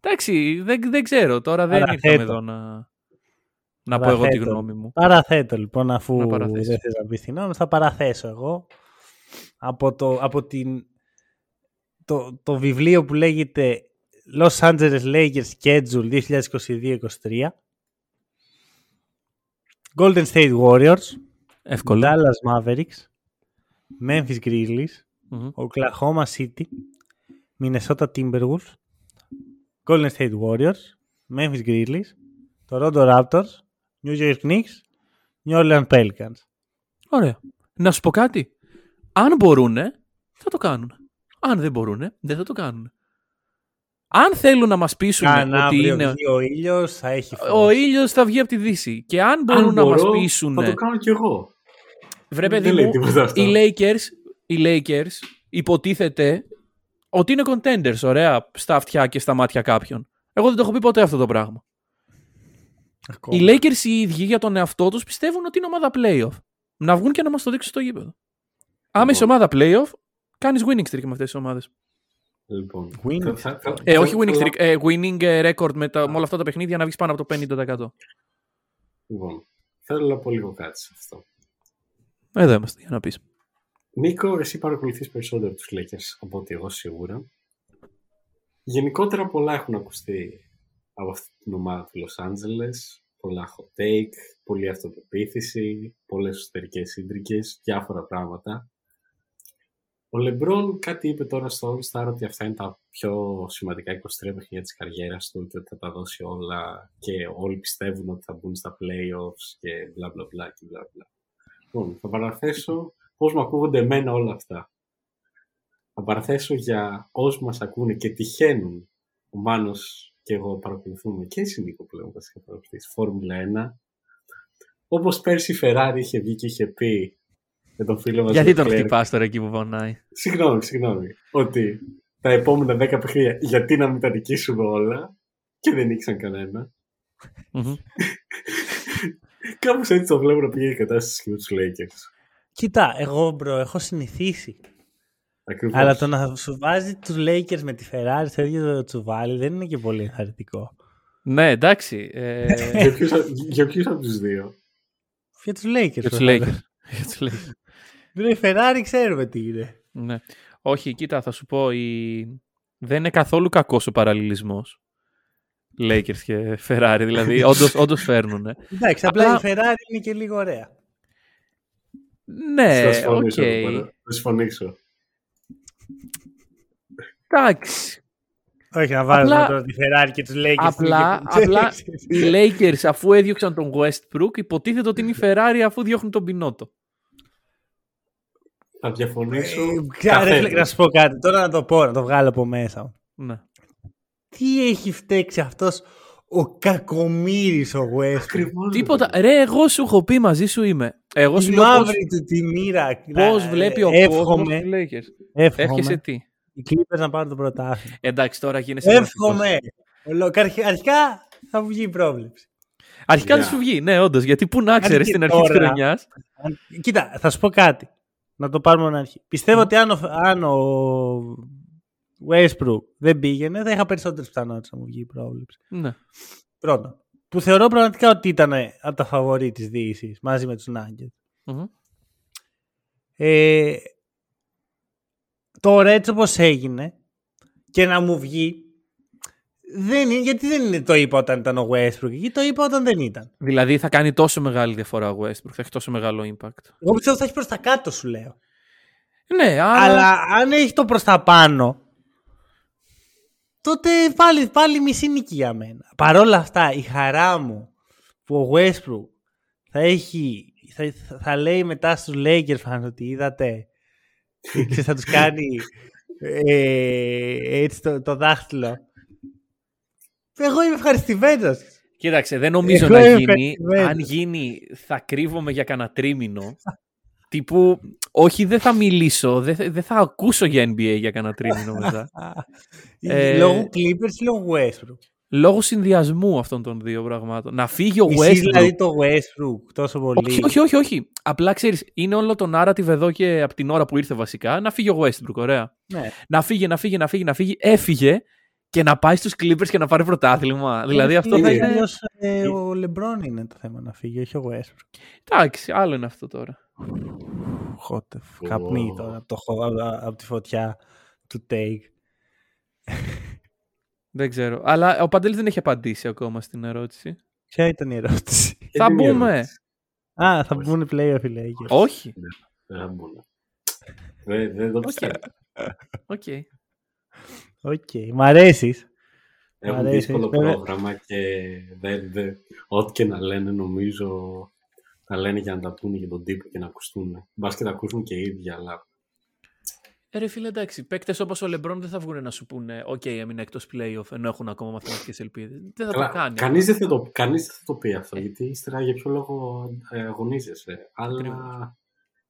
Εντάξει, δεν, δεν ξέρω. Τώρα δεν Παραθέτω. ήρθαμε εδώ να, να πω εγώ τη Παραθέτω. γνώμη μου. Παραθέτω λοιπόν, αφού Να δεν παραθέσεις. θες να πεις την γνώμη, θα παραθέσω εγώ από το, από την, το, το βιβλίο που λέγεται Los Angeles Lakers Schedule 2022-2023 Golden State Warriors Εύκολο. Dallas Mavericks Memphis Grizzlies Μμμ. Oklahoma City Minnesota Timberwolves Golden State Warriors Memphis Grizzlies Toronto Raptors New York Knicks New Orleans Pelicans Ωραία. Να σου πω κάτι. Αν μπορούν, θα το κάνουν. Αν δεν μπορούν, δεν θα το κάνουν. Αν θέλουν να μας πείσουν Αν ότι αύριο είναι... βγει ο ήλιος θα έχει φως. Ο ήλιος θα βγει από τη Δύση. Και αν μπορούν Αν να μας μπορώ, πείσουν... Θα το κάνω κι εγώ. Βρε παιδί Δεν λέει μου, τίποτα αυτό. οι Lakers, οι Lakers υποτίθεται ότι είναι contenders, ωραία, στα αυτιά και στα μάτια κάποιων. Εγώ δεν το έχω πει ποτέ αυτό το πράγμα. Ακόμα. Οι Lakers οι ίδιοι για τον εαυτό τους πιστεύουν ότι είναι ομάδα playoff. Να βγουν και να μας το δείξουν στο γήπεδο. Άμα είσαι Λοιπόν. ομάδα playoff, κάνεις winning streak με αυτές τις ομάδες. Λοιπόν, Winning. θα- θα- θα- Ε, θα- όχι winning θα- streak, ε, winning ε, record με, τα, με όλα αυτά τα παιχνίδια να βγεις πάνω από το 50%. Λοιπόν, θέλω να πω λίγο κάτι σε αυτό. Εδώ είμαστε για να πεις. Νίκο, εσύ παρακολουθείς περισσότερο τους Lakers από ότι εγώ σίγουρα. Γενικότερα πολλά έχουν ακουστεί από αυτή την ομάδα του Los Angeles. Πολλά hot take, πολλή αυτοπεποίθηση, πολλές εσωτερικές σύντρικες, διάφορα πράγματα. Ο Λεμπρόν κάτι είπε τώρα στο All-Star ότι αυτά είναι τα πιο σημαντικά 23 παιχνίδια της καριέρας του και ότι θα τα δώσει όλα και όλοι πιστεύουν ότι θα μπουν στα playoffs και μπλα μπλα μπλα και μπλα μπλα. Λοιπόν, θα παραθέσω πώς μου ακούγονται εμένα όλα αυτά. Θα παραθέσω για όσους μας ακούνε και τυχαίνουν ο Μάνος και εγώ παρακολουθούμε και εσύ Νίκο πλέον βασικά παρακολουθείς Φόρμουλα 1 Όπως πέρσι η Ferrari είχε βγει και είχε πει με τον φίλο μας Γιατί τον Leclerc, χτυπάς τώρα εκεί που πονάει; Συγγνώμη, συγγνώμη. Ότι τα επόμενα 10 παιχνίδια γιατί να μην τα νικήσουμε όλα και δεν νικήσαν κανένα. Μμμ. Κάπως έτσι το βλέπω να πηγαίνει η κατάσταση και με τους Lakers. Κοίτα, εγώ bro, έχω συνηθίσει. Ακριβώς. Αλλά το να σου βάζει τους Lakers με τη Ferrari στο ίδιο το τσουβάλι δεν είναι και πολύ ενθαρρυντικό. ναι, εντάξει. Ε, Για ποιους, για ποιους από τους δύο; Για τους Lakers. για τους προφανώς. Lakers. Για τους Lakers. Bro, η Ferrari ξέρουμε τι είναι. Ναι. Όχι, κοίτα, θα σου πω, η... δεν είναι καθόλου κακός ο παραλληλισμός. Lakers και Ferrari, δηλαδή όντως, όντως φέρνουν. Εντάξει, απλά Απλά- η Ferrari είναι και λίγο ωραία. Ναι, Θα οκ. συμφωνήσω. εδώ πέρα. Θα συμφωνήσω. Εντάξει. Όχι, να βάλουμε Απλά- τώρα τη Ferrari και τους Lakers. Απλά, και- απλά οι Lakers αφού έδιωξαν τον Westbrook υποτίθεται ότι είναι η Ferrari αφού διώχνουν τον Πινότο. Θα διαφωνήσω. Ε, κοίτα, ρε, καθένα. φίλε, να σου πω κάτι. Τώρα να το πω, να το βγάλω από μέσα μου. Ναι. Τι έχει φταίξει αυτός ο κακομύρης ο Westbrook. Ακριβώς, Τίποτα. ρε. Ρε, εγώ σου έχω πει μαζί σου είμαι. Εγώ σου Τη λέω πώς, μαύρη του τη μοίρα. πώς Να- βλέπει ο εύχομαι, κόσμος τους Lakers. Εύχομαι. Εύχεσαι τι; Οι Clippers να πάρουν το πρωτάθλημα. Εντάξει, τώρα γίνεσαι. Εύχομαι. Ολο- καρχι- Αρχικά θα μου βγει η πρόβλεψη. Αρχικά Yeah. θα σου βγει, ναι, όντως. Γιατί πού να Αν ξέρεις και στην αρχή της τώρα- χρονιάς. Αν- Κοίτα, θα σου πω κάτι. Να το πάρουμε από την αρχή. Πιστεύω ότι αν ο, αν ο Westbrook δεν πήγαινε, θα είχα περισσότερες πιθανότητες να μου βγει η πρόβλεψη. Ναι. Πρώτον, που θεωρώ πραγματικά ότι ήταν από τα φαβορή της Δύση μαζί με τους Nuggets. Μμμ. Ε, τώρα έτσι όπως έγινε και να μου βγει δεν είναι, γιατί δεν είναι το είπα όταν ήταν ο Westbrook εκεί, το είπα όταν δεν ήταν. Δηλαδή θα κάνει τόσο μεγάλη διαφορά ο Westbrook, θα έχει τόσο μεγάλο impact. Εγώ πιστεύω ότι θα έχει προς τα κάτω σου λέω. Ναι, αλλά. Αλλά αν έχει το προς τα πάνω τότε πάλι, πάλι μισή νίκη για μένα. Παρ' όλα αυτά η χαρά μου που ο Westbrook θα έχει θα, θα- θα λέει μετά στους Lakers fans ότι είδατε και ξέρεις, θα τους κάνει ε, έτσι το, το δάχτυλο. Εγώ είμαι ευχαριστημένος. Κοίταξε, δεν νομίζω Εγώ να είμαι γίνει. ευχαριστημένος. Αν γίνει, θα κρύβομαι για κανένα τρίμηνο. Τύπου, όχι δεν θα μιλήσω, δεν, θα- δεν θα ακούσω για NBA για κανένα τρίμηνο μετά. Ε, λόγω Clippers ή λόγω Westbrook; Λόγω συνδυασμού αυτών των δύο πραγμάτων. Να φύγει ο Εσύ Westbrook. δηλαδή το Westbrook τόσο πολύ. Όχι, όχι, όχι, όχι. Απλά ξέρεις, είναι όλο το narrative εδώ και από την ώρα που ήρθε βασικά να φύγει ο Westbrook. Ωραία. Ναι. Να φύγει, να φύγει, να φύγει, να φύγει. Έφυγε και να πάει στους Clippers και να πάρει πρωτάθλημα. δηλαδή αυτό θα είναι. είναι. αλλιώς, ε, ο LeBron είναι το θέμα να φύγει, όχι ο Westbrook. Εντάξει, άλλο είναι αυτό τώρα. Χότε, καπνί Ω. τώρα από, το, χω- από- από τη φωτιά του take. Δεν ξέρω. Αλλά ο Παντελής δεν έχει απαντήσει ακόμα στην ερώτηση. Ποια ήταν η ερώτηση; Και θα δεν είναι μπούμε. ερώτηση. Α, θα Όχι. μπουν οι playoff οι Lakers. Όχι. Δεν θα μπουν. Δεν, δεν το πιστεύω. Οκ. Οκ, μ' αρέσεις; Έχουν αρέσεις, δύσκολο βέβαια. πρόγραμμα και δεν, δεν, ό,τι και να λένε νομίζω θα λένε για να τα πούνε για τον τύπο και να ακουστούν. Μπας και τα ακούσουν και οι ίδιοι, αλλά Ε, ρε φίλε, εντάξει. Παίκτες όπως ο Λεμπρόν δεν θα βγουν να σου πούνε οκ, έμεινε εκτός playoff ενώ έχουν ακόμα μαθηματικές ελπίδες. Δεν θα το κάνει. κανείς δεν θα το, κανείς δεν θα το πει αυτό, γιατί ύστερα για ποιο λόγο ε, αγωνίζεσαι. Αλλά Ακριβώς.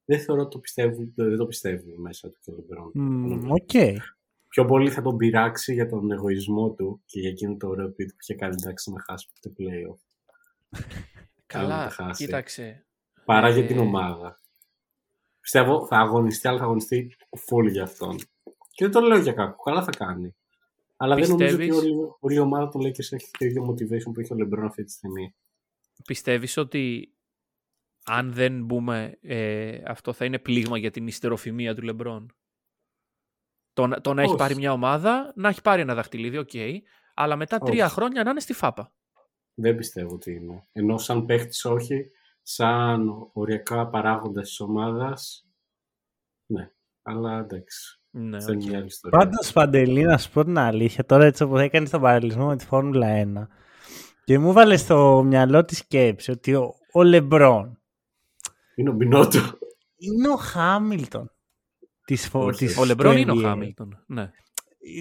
δεν θεωρώ ότι το πιστεύει, δεν το πιστεύει μέσα του και ο Λεμπρόν. Μμ, οκ. Πιο πολύ θα τον πειράξει για τον εγωισμό του και για εκείνο το ωραίο tweet που είχε κάνει εντάξει να χάσει το playoff. Καλά να Καλά, τα χάσει. κοίταξε. Παρά Ε, για την ομάδα. Πιστεύω θα αγωνιστεί, αλλά θα αγωνιστεί full για αυτόν. Και δεν το λέω για κακό. Καλά θα κάνει. Αλλά δεν νομίζω Πιστεύεις- ότι όλη, όλη η ομάδα των Lakers έχει το ίδιο motivation που έχει ο LeBron αυτή τη στιγμή. Πιστεύεις ότι αν δεν μπούνε, ε, αυτό θα είναι πλήγμα για την υστεροφημία του Λεμπρόν; Το, να- το να έχει Όχι. πάρει μια ομάδα, να έχει πάρει ένα δαχτυλίδι, οκ. αλλά μετά τρία Όχι. χρόνια να είναι στη φάπα. Δεν πιστεύω ότι είναι. Ενώ σαν παίχτης όχι, σαν οριακά παράγοντας της ομάδας. Ναι. Αλλά εντάξει. Ναι, Αυτό είναι οκ. μια άλλη ιστορία. Πάντως, Παντελή, να σου πω την αλήθεια, τώρα έτσι όπως έκανες τον παραλληλισμό με τη Φόρμουλα 1 και μου 'βαλες στο μυαλό τη σκέψη ότι ο, ο Λεμπρόν Είναι ο Μπινότο. είναι ο Χάμιλτον. Της, φο- Όχι. της, Ο Λεμπρόν του είναι ο NBA. Χάμιλτον. Ναι.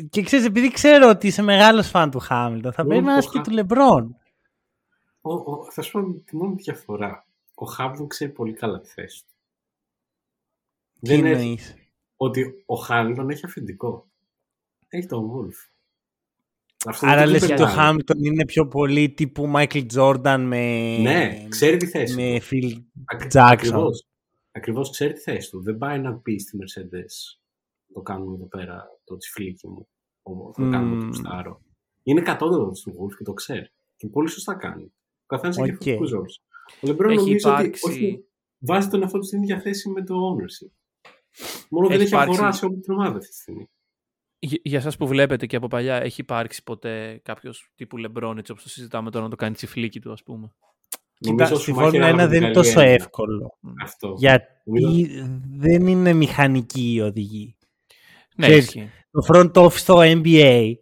Και ξέρεις, επειδή ξέρω ότι είσαι μεγάλος φαν του Χάμιλτον, θα Ο- πρέπει να ο είσαι και Χα- του Λεμπρόν. Ο- ο- θα σου πω τη μόνη διαφορά ο Χάμιλτον ξέρει πολύ καλά τη θέση του. Τι Δεν είναι εννοείς; ότι ο Χάμιλτον έχει αφεντικό. Έχει τον Wolf. Αυτό Άρα δεν το λες ότι ο περνάει. Χάμιλτον είναι πιο πολύ τύπου Michael Jordan με, Ναι, ξέρει τη θέση με του. Phil Ακ- Jackson. Ακριβώς. Ακριβώς ξέρει τη θέση του. Δεν πάει να πει στη Mercedes το κάνουμε εδώ πέρα το τσιφλίκι μου. ο- Το κάνουμε το Μμμ. κουστάρο. Είναι κατώτατο του Wolf και το ξέρει. Και πολύ σωστά κάνει. Ο καθένας Οκ. έχει διαφορετικού ρόλου. Ο Λεμπρόν Έχει νομίζω υπάρξει- ότι όχι, βάζει τον εαυτό του στην ίδια θέση με το ownership. Μόνο δεν Έχει έχει υπάρξει- αγοράσει όλη την ομάδα αυτή τη στιγμή. Για, για σας που βλέπετε και από παλιά, έχει υπάρξει ποτέ κάποιος τύπου Λεμπρόν, έτσι όπως το συζητάμε τώρα, να το κάνει τσιφλίκι του, ας πούμε; Κοίτα, Νομίζω ο στη Schumacher Φόρμουλα 1 από δεν την είναι τόσο Γαλλία είναι. εύκολο. Αυτό. Γιατί Νομίζω- δεν είναι μηχανική η οδηγή. Ναι, Ξέρεις, ισχύει. Το front office στο NBA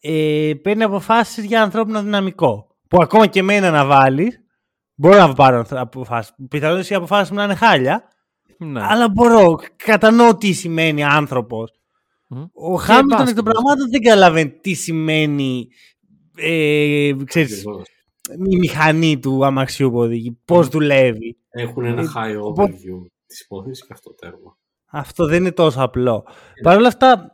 ε, παίρνει αποφάσεις για ανθρώπινο δυναμικό. Που ακόμα και εμένα να βάλει, μπορώ να πάρω αποφάσεις. Πιθανότητες οι αποφάσεις μου να είναι χάλια, Ναι. αλλά μπορώ. Κατανοώ τι σημαίνει άνθρωπος. Μμ. Ο Χάμιλτον εκ μπάσκετ, των πραγμάτων δεν καταλαβαίνει τι σημαίνει ε, ξέρεις, Ακριβώς. η μηχανή του αμαξιού που οδηγεί, πώς δουλεύει. Έχουν ένα Ε, high οπότε- overview της υπόθεσης και αυτό τέρμα. Αυτό δεν είναι τόσο απλό. Παρ' όλα αυτά,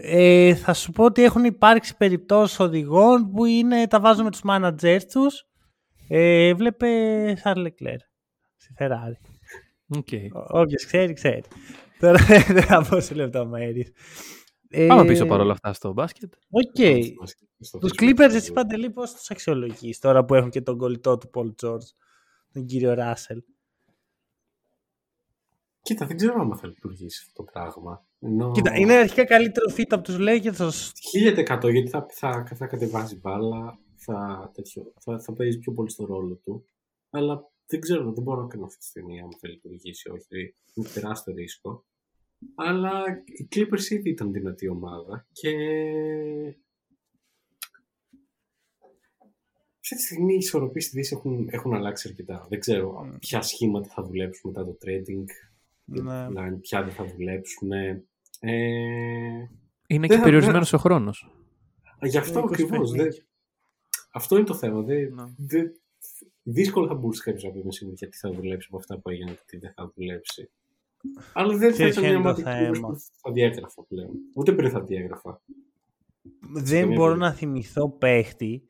ε, θα σου πω ότι έχουν υπάρξει περιπτώσεις οδηγών που είναι, τα βάζουν με τους managers τους. Ε, βλέπε Charles Leclerc στη Ferrari. Οκ. Ό- Όποιος ξέρει, ξέρει. Τώρα δεν θα πω σε λεπτομέρειες. Ε, Πάμε πίσω παρόλα αυτά στο μπάσκετ. Οκ. Στο Τους Facebook Clippers, το- εσύ Παντελή, πώς τους αξιολογείς τώρα που έχουν και τον κολλητό του Paul George, τον κύριο Ράσελ. Κοίτα, δεν ξέρω αν θα λειτουργήσει αυτό το πράγμα. Ενώ... Κοίτα, είναι αρχικά καλύτερο fit από τους Lakers. ως- 1000% γιατί θα, θα, θα κατεβάζει μπάλα, θα, τέτοιο, θα, θα παίζει πιο πολύ στο ρόλο του. Αλλά δεν ξέρω, δεν μπορώ να κάνω αυτή τη στιγμή αν θα λειτουργήσει ή όχι. Δηλαδή, Είναι τεράστιο ρίσκο. Αλλά οι Clippers ήδη ήταν δυνατή ομάδα και αυτή τη στιγμή οι ισορροπίες στη Δύσης έχουν, έχουν αλλάξει αρκετά. Δεν ξέρω ποια σχήματα θα δουλέψουν μετά το trading, Ναι. deadline, ποια δεν θα δουλέψουν. Ε, Είναι Δεν και θα- περιορισμένος ο χρόνος. Γι' αυτό 20 ακριβώς. παιχνίδια. Αυτό είναι το θέμα. Δεν, Ναι. δεν- δύσκολα θα μπορούσε κάποιος να πει με σίγουρη γιατί θα δουλέψει από αυτά που έγιναν και τι δεν θα δουλέψει. Αλλά δεν θα Ξέρεις ήταν ποιο μια είναι το ομάδα θέμα. που θα διέγραφα πλέον. Ούτε πριν θα διέγραφα. δεν καμία μπορώ περίπτωση. να θυμηθώ παίχτη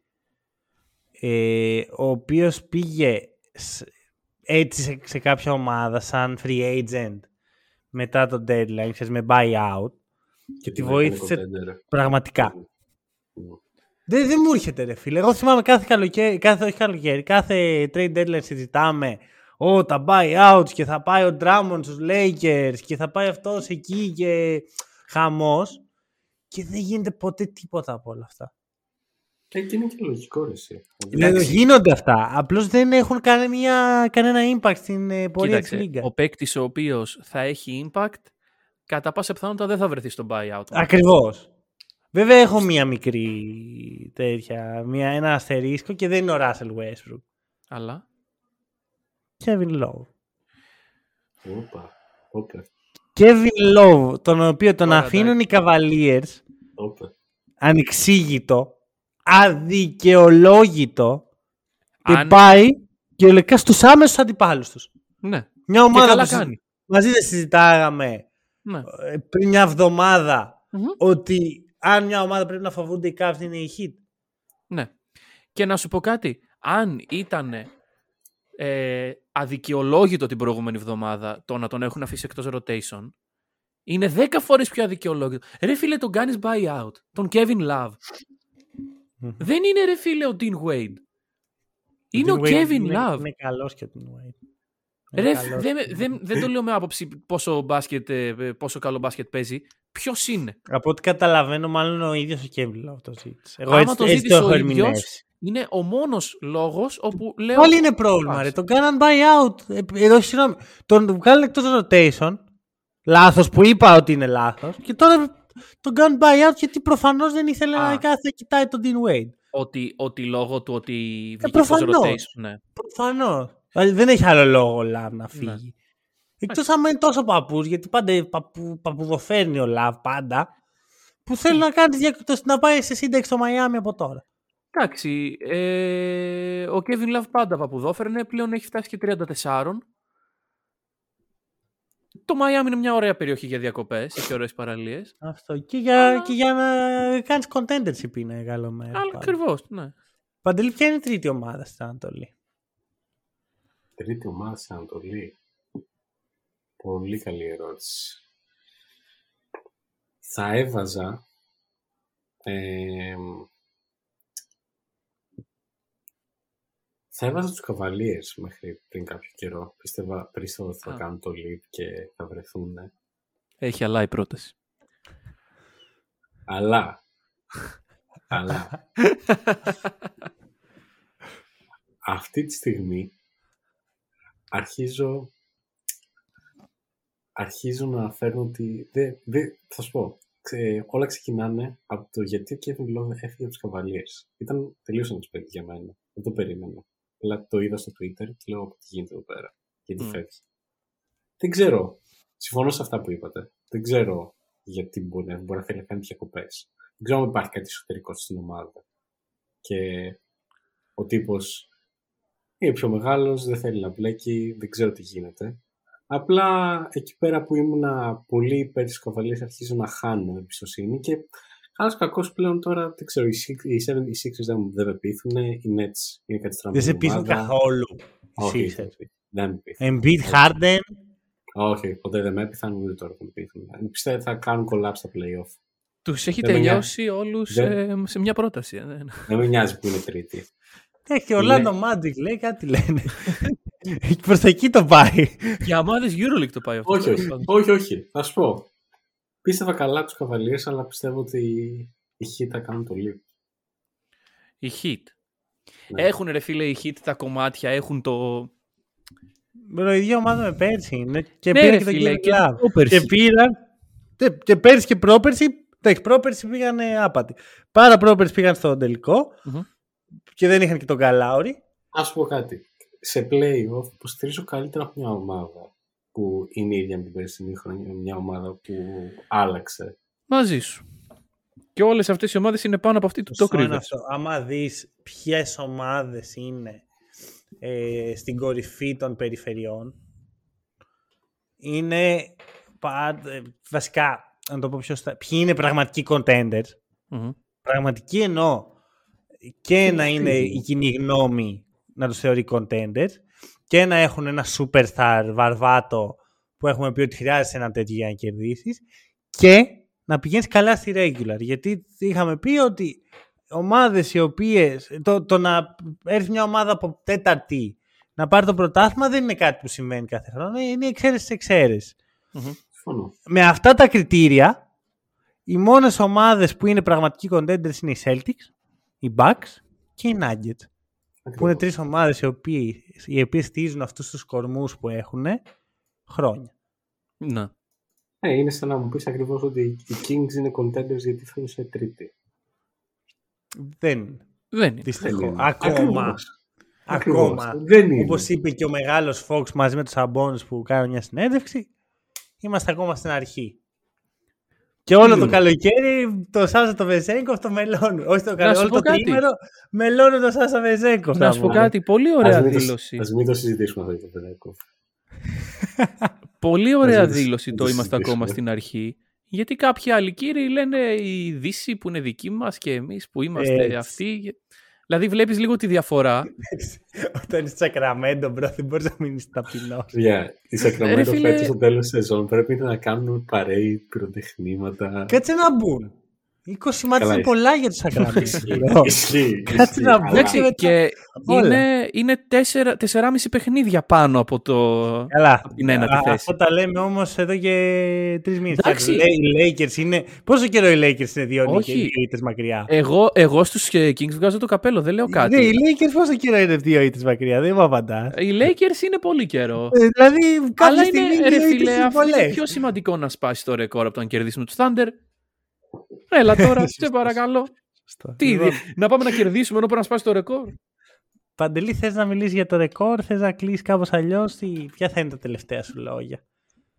ε, ο οποίος πήγε σ- έτσι σε, σε κάποια ομάδα σαν free agent μετά το deadline, ξέρεις, με buyout και τη Δεν βοήθησε είναι contender. πραγματικά. Mm. Δεν, δεν μου έρχεται ρε φίλε. Εγώ θυμάμαι κάθε καλοκαίρι, κάθε, όχι καλοκαίρι, κάθε trade deadline συζητάμε Ω, τα buyouts και θα πάει ο Drummond στους Lakers και θα πάει αυτός εκεί και χαμός και δεν γίνεται ποτέ τίποτα από όλα αυτά. Ε, και είναι και λογικό ρε εσύ. Ναι, Εντάξει, γίνονται αυτά. Απλώς δεν έχουν κανένα, κανένα impact στην ε, πορεία της Κοίταξε, Λίγκα. ο παίκτης ο οποίος θα έχει impact, κατά πάσα πιθανότητα δεν θα βρεθεί στο buyout. Ακριβώς. Βέβαια έχω μία μικρή τέτοια, μία, ένα αστερίσκο και δεν είναι ο Russell Westbrook. Αλλά; Kevin Love. Όπα, όπα, Kevin Love, τον οποίο τον Ωραία, αφήνουν οι Cavaliers όπα. ανεξήγητο, αδικαιολόγητο και Αν- πάει και ολικά στους άμεσους αντιπάλους τους. Ναι. Μια Και ομάδα καλά που συ- κάνει. μαζί δεν συζητάγαμε Ναι. ε, πριν μια εβδομάδα Μμμ. ότι αν μια ομάδα πρέπει να φοβούνται οι Cavs είναι η Heat. Ναι. Και να σου πω κάτι. Αν ήταν ε, αδικαιολόγητο την προηγούμενη εβδομάδα το να τον έχουν αφήσει εκτός rotation, είναι 10 φορές πιο αδικαιολόγητο. Ρε φίλε, τον κάνεις buyout. Τον Kevin Love. Δεν είναι ρε φίλε ο Dean Wade. Είναι ο Dean Wade Kevin είναι, Love. Είναι καλός και ο Dean Wade. Είναι Ρε, καλός. δεν, δεν, δεν το λέω με άποψη πόσο, μπάσκετ, ε, πόσο καλό μπάσκετ παίζει. Ποιος είναι; Από ό,τι καταλαβαίνω, μάλλον ο ίδιος ο Kevin Love το ζήτησε. Εγώ Άμα έτσι, το έτσι ζήτησε έχω ο ίδιος, ερμηνεύσει. είναι ο μόνος λόγος όπου λέω... Πάλι είναι πρόβλημα, Πας. ρε. Τον κάναν buyout. Ε, Εδώ, συγγνώμη. Τον βγάλουν εκτός rotation. Λάθος που είπα ότι είναι λάθος. Και τώρα τον κάνουν buyout γιατί προφανώς δεν ήθελε Α. να κάθε κοιτάει τον Dean Wade. Ότι, ότι λόγω του ότι βγήκε προφανώς. εκτός rotation. Ναι. Προφανώς. Δηλαδή δεν έχει άλλο λόγο ο Λαβ Ναι. να φύγει. Εκτός αν είναι τόσο παππούς, γιατί πάντα παππου, παππουδοφέρνει ο Λαβ πάντα. Που θέλει να κάνει διακριτό να πάει σε σύνταξη στο Μαϊάμι από τώρα. Εντάξει, ε, ο Kevin Love πάντα που δόφερνε πλέον έχει φτάσει και 34. Το Miami είναι μια ωραία περιοχή για διακοπές, έχει ωραίες παραλίες. Αυτό. Και για, και για να κάνεις contendership είναι καλό μέρος. Αλλά ακριβώς, ναι. Παντελή, ποια είναι η τρίτη ομάδα στην Ανατολή; Τρίτη ομάδα στην Ανατολή. Πολύ καλή ερώτηση. Θα έβαζα ε, θα έβαζα τους καβαλίες μέχρι πριν κάποιο καιρό. Πίστευα, πίστευα ότι θα Α. κάνουν το leap και θα βρεθούν. Έχει αλλά η πρόταση. Αλλά, αλλά, αυτή τη στιγμή αρχίζω αρχίζω να φέρνω ότι δεν, δεν, θα σου πω ξε, όλα ξεκινάνε από το γιατί ο Kevin Love έφυγε από τους Cavaliers ήταν τελείως unexpected για μένα δεν το περίμενα αλλά το είδα στο Twitter και λέω τι γίνεται εδώ πέρα; Γιατί Μμ. φεύγει δεν ξέρω συμφωνώ σε αυτά που είπατε δεν ξέρω γιατί μπορεί, να- μπορεί να θέλει να κάνει διακοπές δεν ξέρω αν υπάρχει κάτι εσωτερικό στην ομάδα και ο τύπος είναι πιο μεγάλος, δεν θέλει να μπλέκει, δεν ξέρω τι γίνεται. Απλά εκεί πέρα που ήμουνα πολύ υπέρ της καβαλίας αρχίζω να χάνω εμπιστοσύνη και καλώς κακός πλέον τώρα δεν ξέρω, οι Six- οι Seven- οι Sixers δεν, μου- δεν με πείθουν, οι Nets είναι κάτι Δεν στραμμένη σε πείθουν ομάδα. καθόλου. Όχι, οι όχι, Sixers. όχι, δεν με πείθουν. Embiid, Harden. Όχι, ποτέ δεν με έπειθαν, ούτε τώρα δεν με πείθουν. Πιστεύω ότι θα κάνουν collapse στα playoff. Τους έχει Δεν με τελειώσει όλους Δεν- ε, σε μια πρόταση. ε, ναι. Δεν με νοιάζει που είναι τρίτη. Έχει ο Orlando Magic λέει κάτι λένε. Προς τα εκεί το πάει. Για ομάδες EuroLeague το πάει αυτό. όχι, όχι, όχι, όχι, θα σου πω. Πίστευα καλά τους Cavaliers, αλλά πιστεύω ότι οι Heat θα κάνουν το leap. Η Heat. Ναι. Έχουν ρε φίλε οι Heat τα κομμάτια, έχουν το... Μπρο, η ίδια ομάδα με πέρσι είναι. Και Ναι, πήραν ρε και τον φίλε, Kevin και Love. πρόπερσι. Και πήραν. Και, και πέρσι και πρόπερσι. Εντάξει, πρόπερσι πήγαν άπατοι. Πάρα πρόπερσι πήγαν στο τελικό. Μμμ. Και δεν είχαν και τον Καλάουρη. Α σου πω κάτι. Σε playoff υποστηρίζω καλύτερα από μια ομάδα που είναι η ίδια με την περσινή χρονιά, μια ομάδα που άλλαξε. Μαζί σου. Και όλες αυτές οι ομάδες είναι πάνω από αυτή του το Σωστό είναι κρύβες. αυτό. Άμα δεις ποιες ομάδες είναι ε, στην κορυφή των περιφερειών, είναι πα- ε, βασικά, να το πω πιο σωστά, ποιοι είναι πραγματικοί contenders. Μμμ. Πραγματικοί εννοώ και να είναι η κοινή γνώμη να τους θεωρεί contenders και να έχουν ένα superstar βαρβάτο που έχουμε πει ότι χρειάζεσαι ένα τέτοιο για να κερδίσεις και να πηγαίνεις καλά στη regular. Γιατί είχαμε πει ότι ομάδες οι οποίες, το, το να έρθει μια ομάδα από τέταρτη να πάρει το πρωτάθλημα δεν είναι κάτι που συμβαίνει κάθε χρόνο, είναι εξαίρεσης εξαίρεσης. Συμφωνώ. Με αυτά τα κριτήρια, οι μόνες ομάδες που είναι πραγματικοί contenders είναι οι Celtics, οι Bucks και οι Nuggets. Που είναι τρεις ομάδες οι οποίες, οι οποίες στηρίζουν αυτούς τους κορμούς που έχουν χρόνια. Να. Ε, είναι σαν να μου πεις ακριβώς ότι οι Kings είναι contenders γιατί φέρνουν σε τρίτη. Δεν είναι. Δεν είναι. Δυστυχώς. Δεν είναι. Ακόμα. Ακριβώς. Ακόμα. Ακριβώς. Δεν είναι. Όπως είπε και ο μεγάλος Fox μαζί με τους Σαμπόνους που κάνουν μια συνέντευξη, είμαστε ακόμα στην αρχή. Και όλο το είναι. καλοκαίρι το Σάσα το Βεζέγκοφ το μελώνουν. Όχι το καλοκαίρι, σου όλο πω το κάτι. τρίμερο μελώνουν το Σάσα Βεζέγκοφ. Να σου πω πούμε. κάτι, πολύ Ας ωραία μην το- δήλωση. Ας μην το συζητήσουμε αυτό το παιδάκο. Πολύ ωραία Ας μην το- δήλωση μην το το είμαστε ακόμα συζητήσουμε. στην αρχή. Γιατί κάποιοι άλλοι κύριοι λένε η Δύση που είναι δική μας και εμείς που είμαστε Έτσι. αυτοί. Δηλαδή βλέπεις λίγο τη διαφορά. Όταν είσαι Σακραμέντο, bro, δεν μπορείς να μείνεις ταπεινός. Για η Ρε Sacramento φίλε- φέτος στο τέλος της σεζόν πρέπει να κάνουν parade πυροτεχνήματα. Κάτσε να μπουν. 20 μάτια Καλά, είναι πολλά για τους Σακραμέντο. Ισχύει. Κάτσε ισχύει, να αλλά- Εντάξει, μετά- και όλα. είναι, είναι τέσσερα, τεσσεράμιση παιχνίδια πάνω από το... Καλά. την ένατη Α, θέση. Αυτό τα λέμε όμως εδώ και τρεις μήνες. Εντάξει. Οι Lakers είναι. Πόσο καιρό οι Lakers είναι δύο Όχι. νίκες, δύο ήττε μακριά; Εγώ, εγώ στους ε, Kings βγάζω το καπέλο, δεν λέω κάτι. Ναι, οι Lakers πόσο καιρό είναι δύο ήττε μακριά, δεν μου απαντάς. Οι Lakers είναι πολύ καιρό. δηλαδή, κάποια Αλλά στιγμή είναι, ρε δύο φίλε, ήττες είναι αυτό είναι πολλές. πιο σημαντικό να σπάσει το ρεκόρ από το να κερδίσουμε τους Thunder. Έλα τώρα, σε παρακαλώ. Σωστό. Τι, Λοιπόν, να πάμε να κερδίσουμε ενώ πρέπει να σπάσει το ρεκόρ. Παντελή, θες να μιλήσεις για το ρεκόρ, θες να κλείσει κάπως αλλιώς, ποια θα είναι τα τελευταία σου λόγια;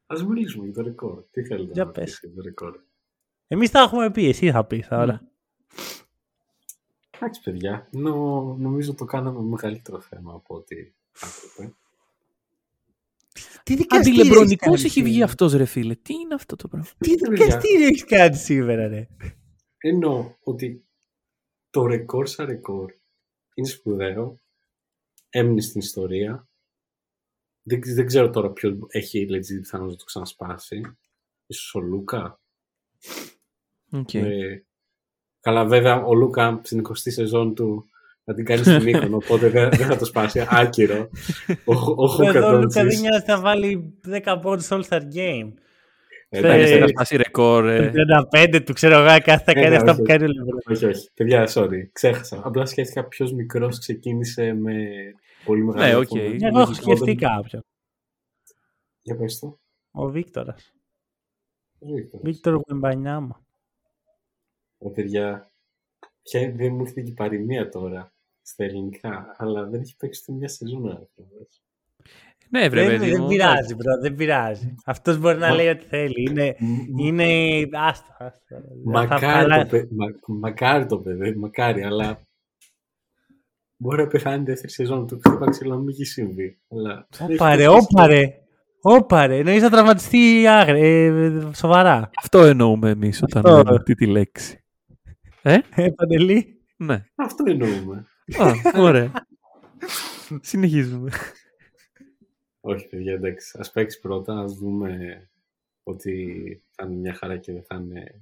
Ας μιλήσουμε για το ρεκόρ. Τι θέλετε Για να πες. πεις για το ρεκόρ; Εμείς τα έχουμε πει, εσύ θα πεις τώρα. Εντάξει, παιδιά. Νο, νομίζω το κάναμε μεγαλύτερο θέμα από ό,τι έπρεπε. Τι δικαστήριο Αντιλεμπρονικός έχεις έχει κάνει βγει σήμερα; αυτός, ρε φίλε. Τι είναι αυτό το πράγμα; Τι δικαστήριο έχεις κάνει σήμερα, ρε; Εννοώ ότι το ρεκόρ σαν ρεκόρ είναι σπουδαίο. Έμεινε στην ιστορία. Δεν, δεν ξέρω τώρα ποιος έχει legit πιθανότητα να το ξανασπάσει. Ίσως ο Λούκα. Οκ. Ε, καλά, βέβαια, ο Λούκα στην 20η σεζόν του θα την κάνεις στην Μύκονο, οπότε δεν, δεν θα το σπάσει. Άκυρο. Ο, ο Λούκα Εδώ ο Λούκα δεν Ντόντσιτς. νοιάζει να βάλει 10 πόντους στο All-Star Game. Εντάξει, Θέλει να εντάξει. σπάσει ρεκόρ. ε. 35 του ξέρω εγώ, κάθε θα Ε, κάνει ναι, αυτά όχι, που κάνει ο Λεμπρόν. Όχι, όχι. Παιδιά, sorry. Ξέχασα. Απλά σκέφτηκα ποιος μικρός ξεκίνησε με πολύ μεγάλο. Ναι, οκ. φόβο. Εγώ έχω σκεφτεί κάποιον. Για πες το. Ο Βίκτορας. Βίκτορ. Βίκτορ Γουεμπανιάμα. Ρε παιδιά, ποια δεν μου έρχεται και η παροιμία τώρα στα ελληνικά, αλλά δεν έχει παίξει ούτε μια σεζόν. ρε άνθρωπος. Ναι, βρε, Δεν, παιδί δεν μου. πειράζει, bro, δεν πειράζει. Αυτός μπορεί να Μα- λέει ό,τι θέλει. Είναι, Μ- είναι... Άστα, άστα. Μακάρι Θα- το, παι- μα- μακάρι το παιδί, μακάρι, αλλά μπορεί να πεθάνει δεύτερη σεζόν του χτύπα ξύλο να μην έχει συμβεί. Αλλά δεν Όπα έχει ρε, τέτοια όπα ρε. Όπα ρε, εννοείς να τραυματιστεί άγρια, ε, σοβαρά. Αυτό εννοούμε εμείς όταν Αυτό. λέμε αυτή τη λέξη. Ε, Ε, Παντελή. ναι. Αυτό εννοούμε. Α, ωραία. Συνεχίζουμε. Όχι, παιδιά, εντάξει. Α παίξεις πρώτα, ας δούμε ότι θα είναι μια χαρά και δεν θα είναι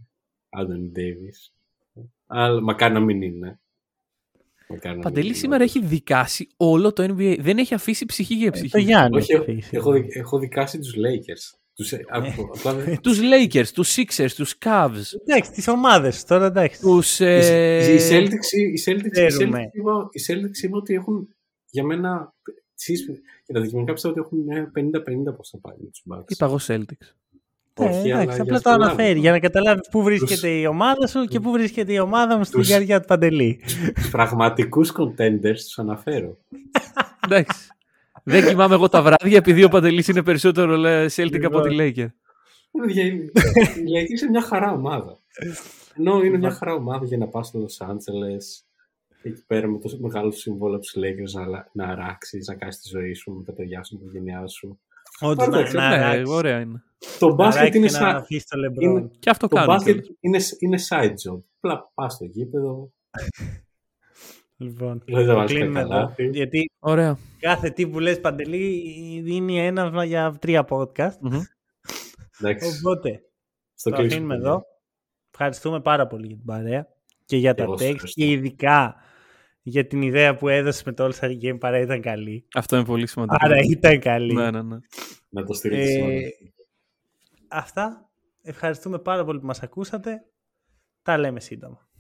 Άντωνι Ντέιβις. Αλλά μακάρι να μην είναι. Μακάρι να Παντελή μην είναι. σήμερα έχει δικάσει όλο το NBA. Δεν έχει αφήσει ψυχή για ψυχή. Το Γιάννη. Όχι, έχει έχω, αφήσει. έχω, δι- έχω δικάσει τους Lakers. Τους, ε, άκου, απλά δεν- Τους Lakers, τους Sixers, τους Cavs, Εντάξει, τις ομάδες τώρα, εντάξει. τους... Οι- ε, Οι Celtics, οι Celtics, οι ξέρουμε. Celtics, είπα, οι Celtics είπα ότι έχουν για μένα εσείς, και τα δικαιωματικά πιστεύω ότι έχουν ε, 50-50 πώς θα πάει με τους Bucks. Είπα εγώ Celtics. Ε, Όχι, αλλά εντάξει, για απλά να το καταλάβεις. αναφέρει για να καταλάβεις πού βρίσκεται Τους- η ομάδα σου και πού βρίσκεται η ομάδα μου στην Τους- καρδιά του Παντελή. Τους πραγματικούς contenders τους αναφέρω. Εντάξει. Δεν κοιμάμαι εγώ τα βράδια επειδή ο Παντελής είναι περισσότερο λέ, Celtic από τη Laker. Ε, παιδιά, είναι- Η Lakers είναι μια χαρά ομάδα. Ενώ είναι μια χαρά ομάδα για να πας στο Los Angeles εκεί πέρα με το μεγάλο του συμβόλαιο του Lakers να, να αράξεις, να κάνεις τη ζωή σου με τα παιδιά σου, με την οικογένειά σου. Όντως, να, Εντάξει, να Ναι, αράξεις. ωραία είναι. Το Να μπάσκετ αράξει είναι και να σαν, αφήσεις το λεμπρόν. είναι- Και αυτό Το κάνουν. μπάσκετ κιόλας. είναι, είναι side job. Απλά πας στο γήπεδο, Λοιπόν, δεν θα το βάζει κλείνουμε καλά. εδώ. Γιατί Ωραία. κάθε τι που λες Παντελή δίνει έναυσμα για τρία podcast. Μμμ. Εντάξει, Οπότε, στο το κλείσιμο, αφήνουμε παιδιά. εδώ. Ευχαριστούμε πάρα πολύ για την παρέα και για τα Εγώ σας text ευχαριστώ. και ειδικά για την ιδέα που έδωσε με το All Star Game παρά ήταν καλή. Αυτό είναι πολύ σημαντικό. Άρα ήταν καλή. Ναι, ναι, ναι. Να το στηρίξουμε. Ε, αυτά. Ευχαριστούμε πάρα πολύ που μας ακούσατε. Τα λέμε σύντομα.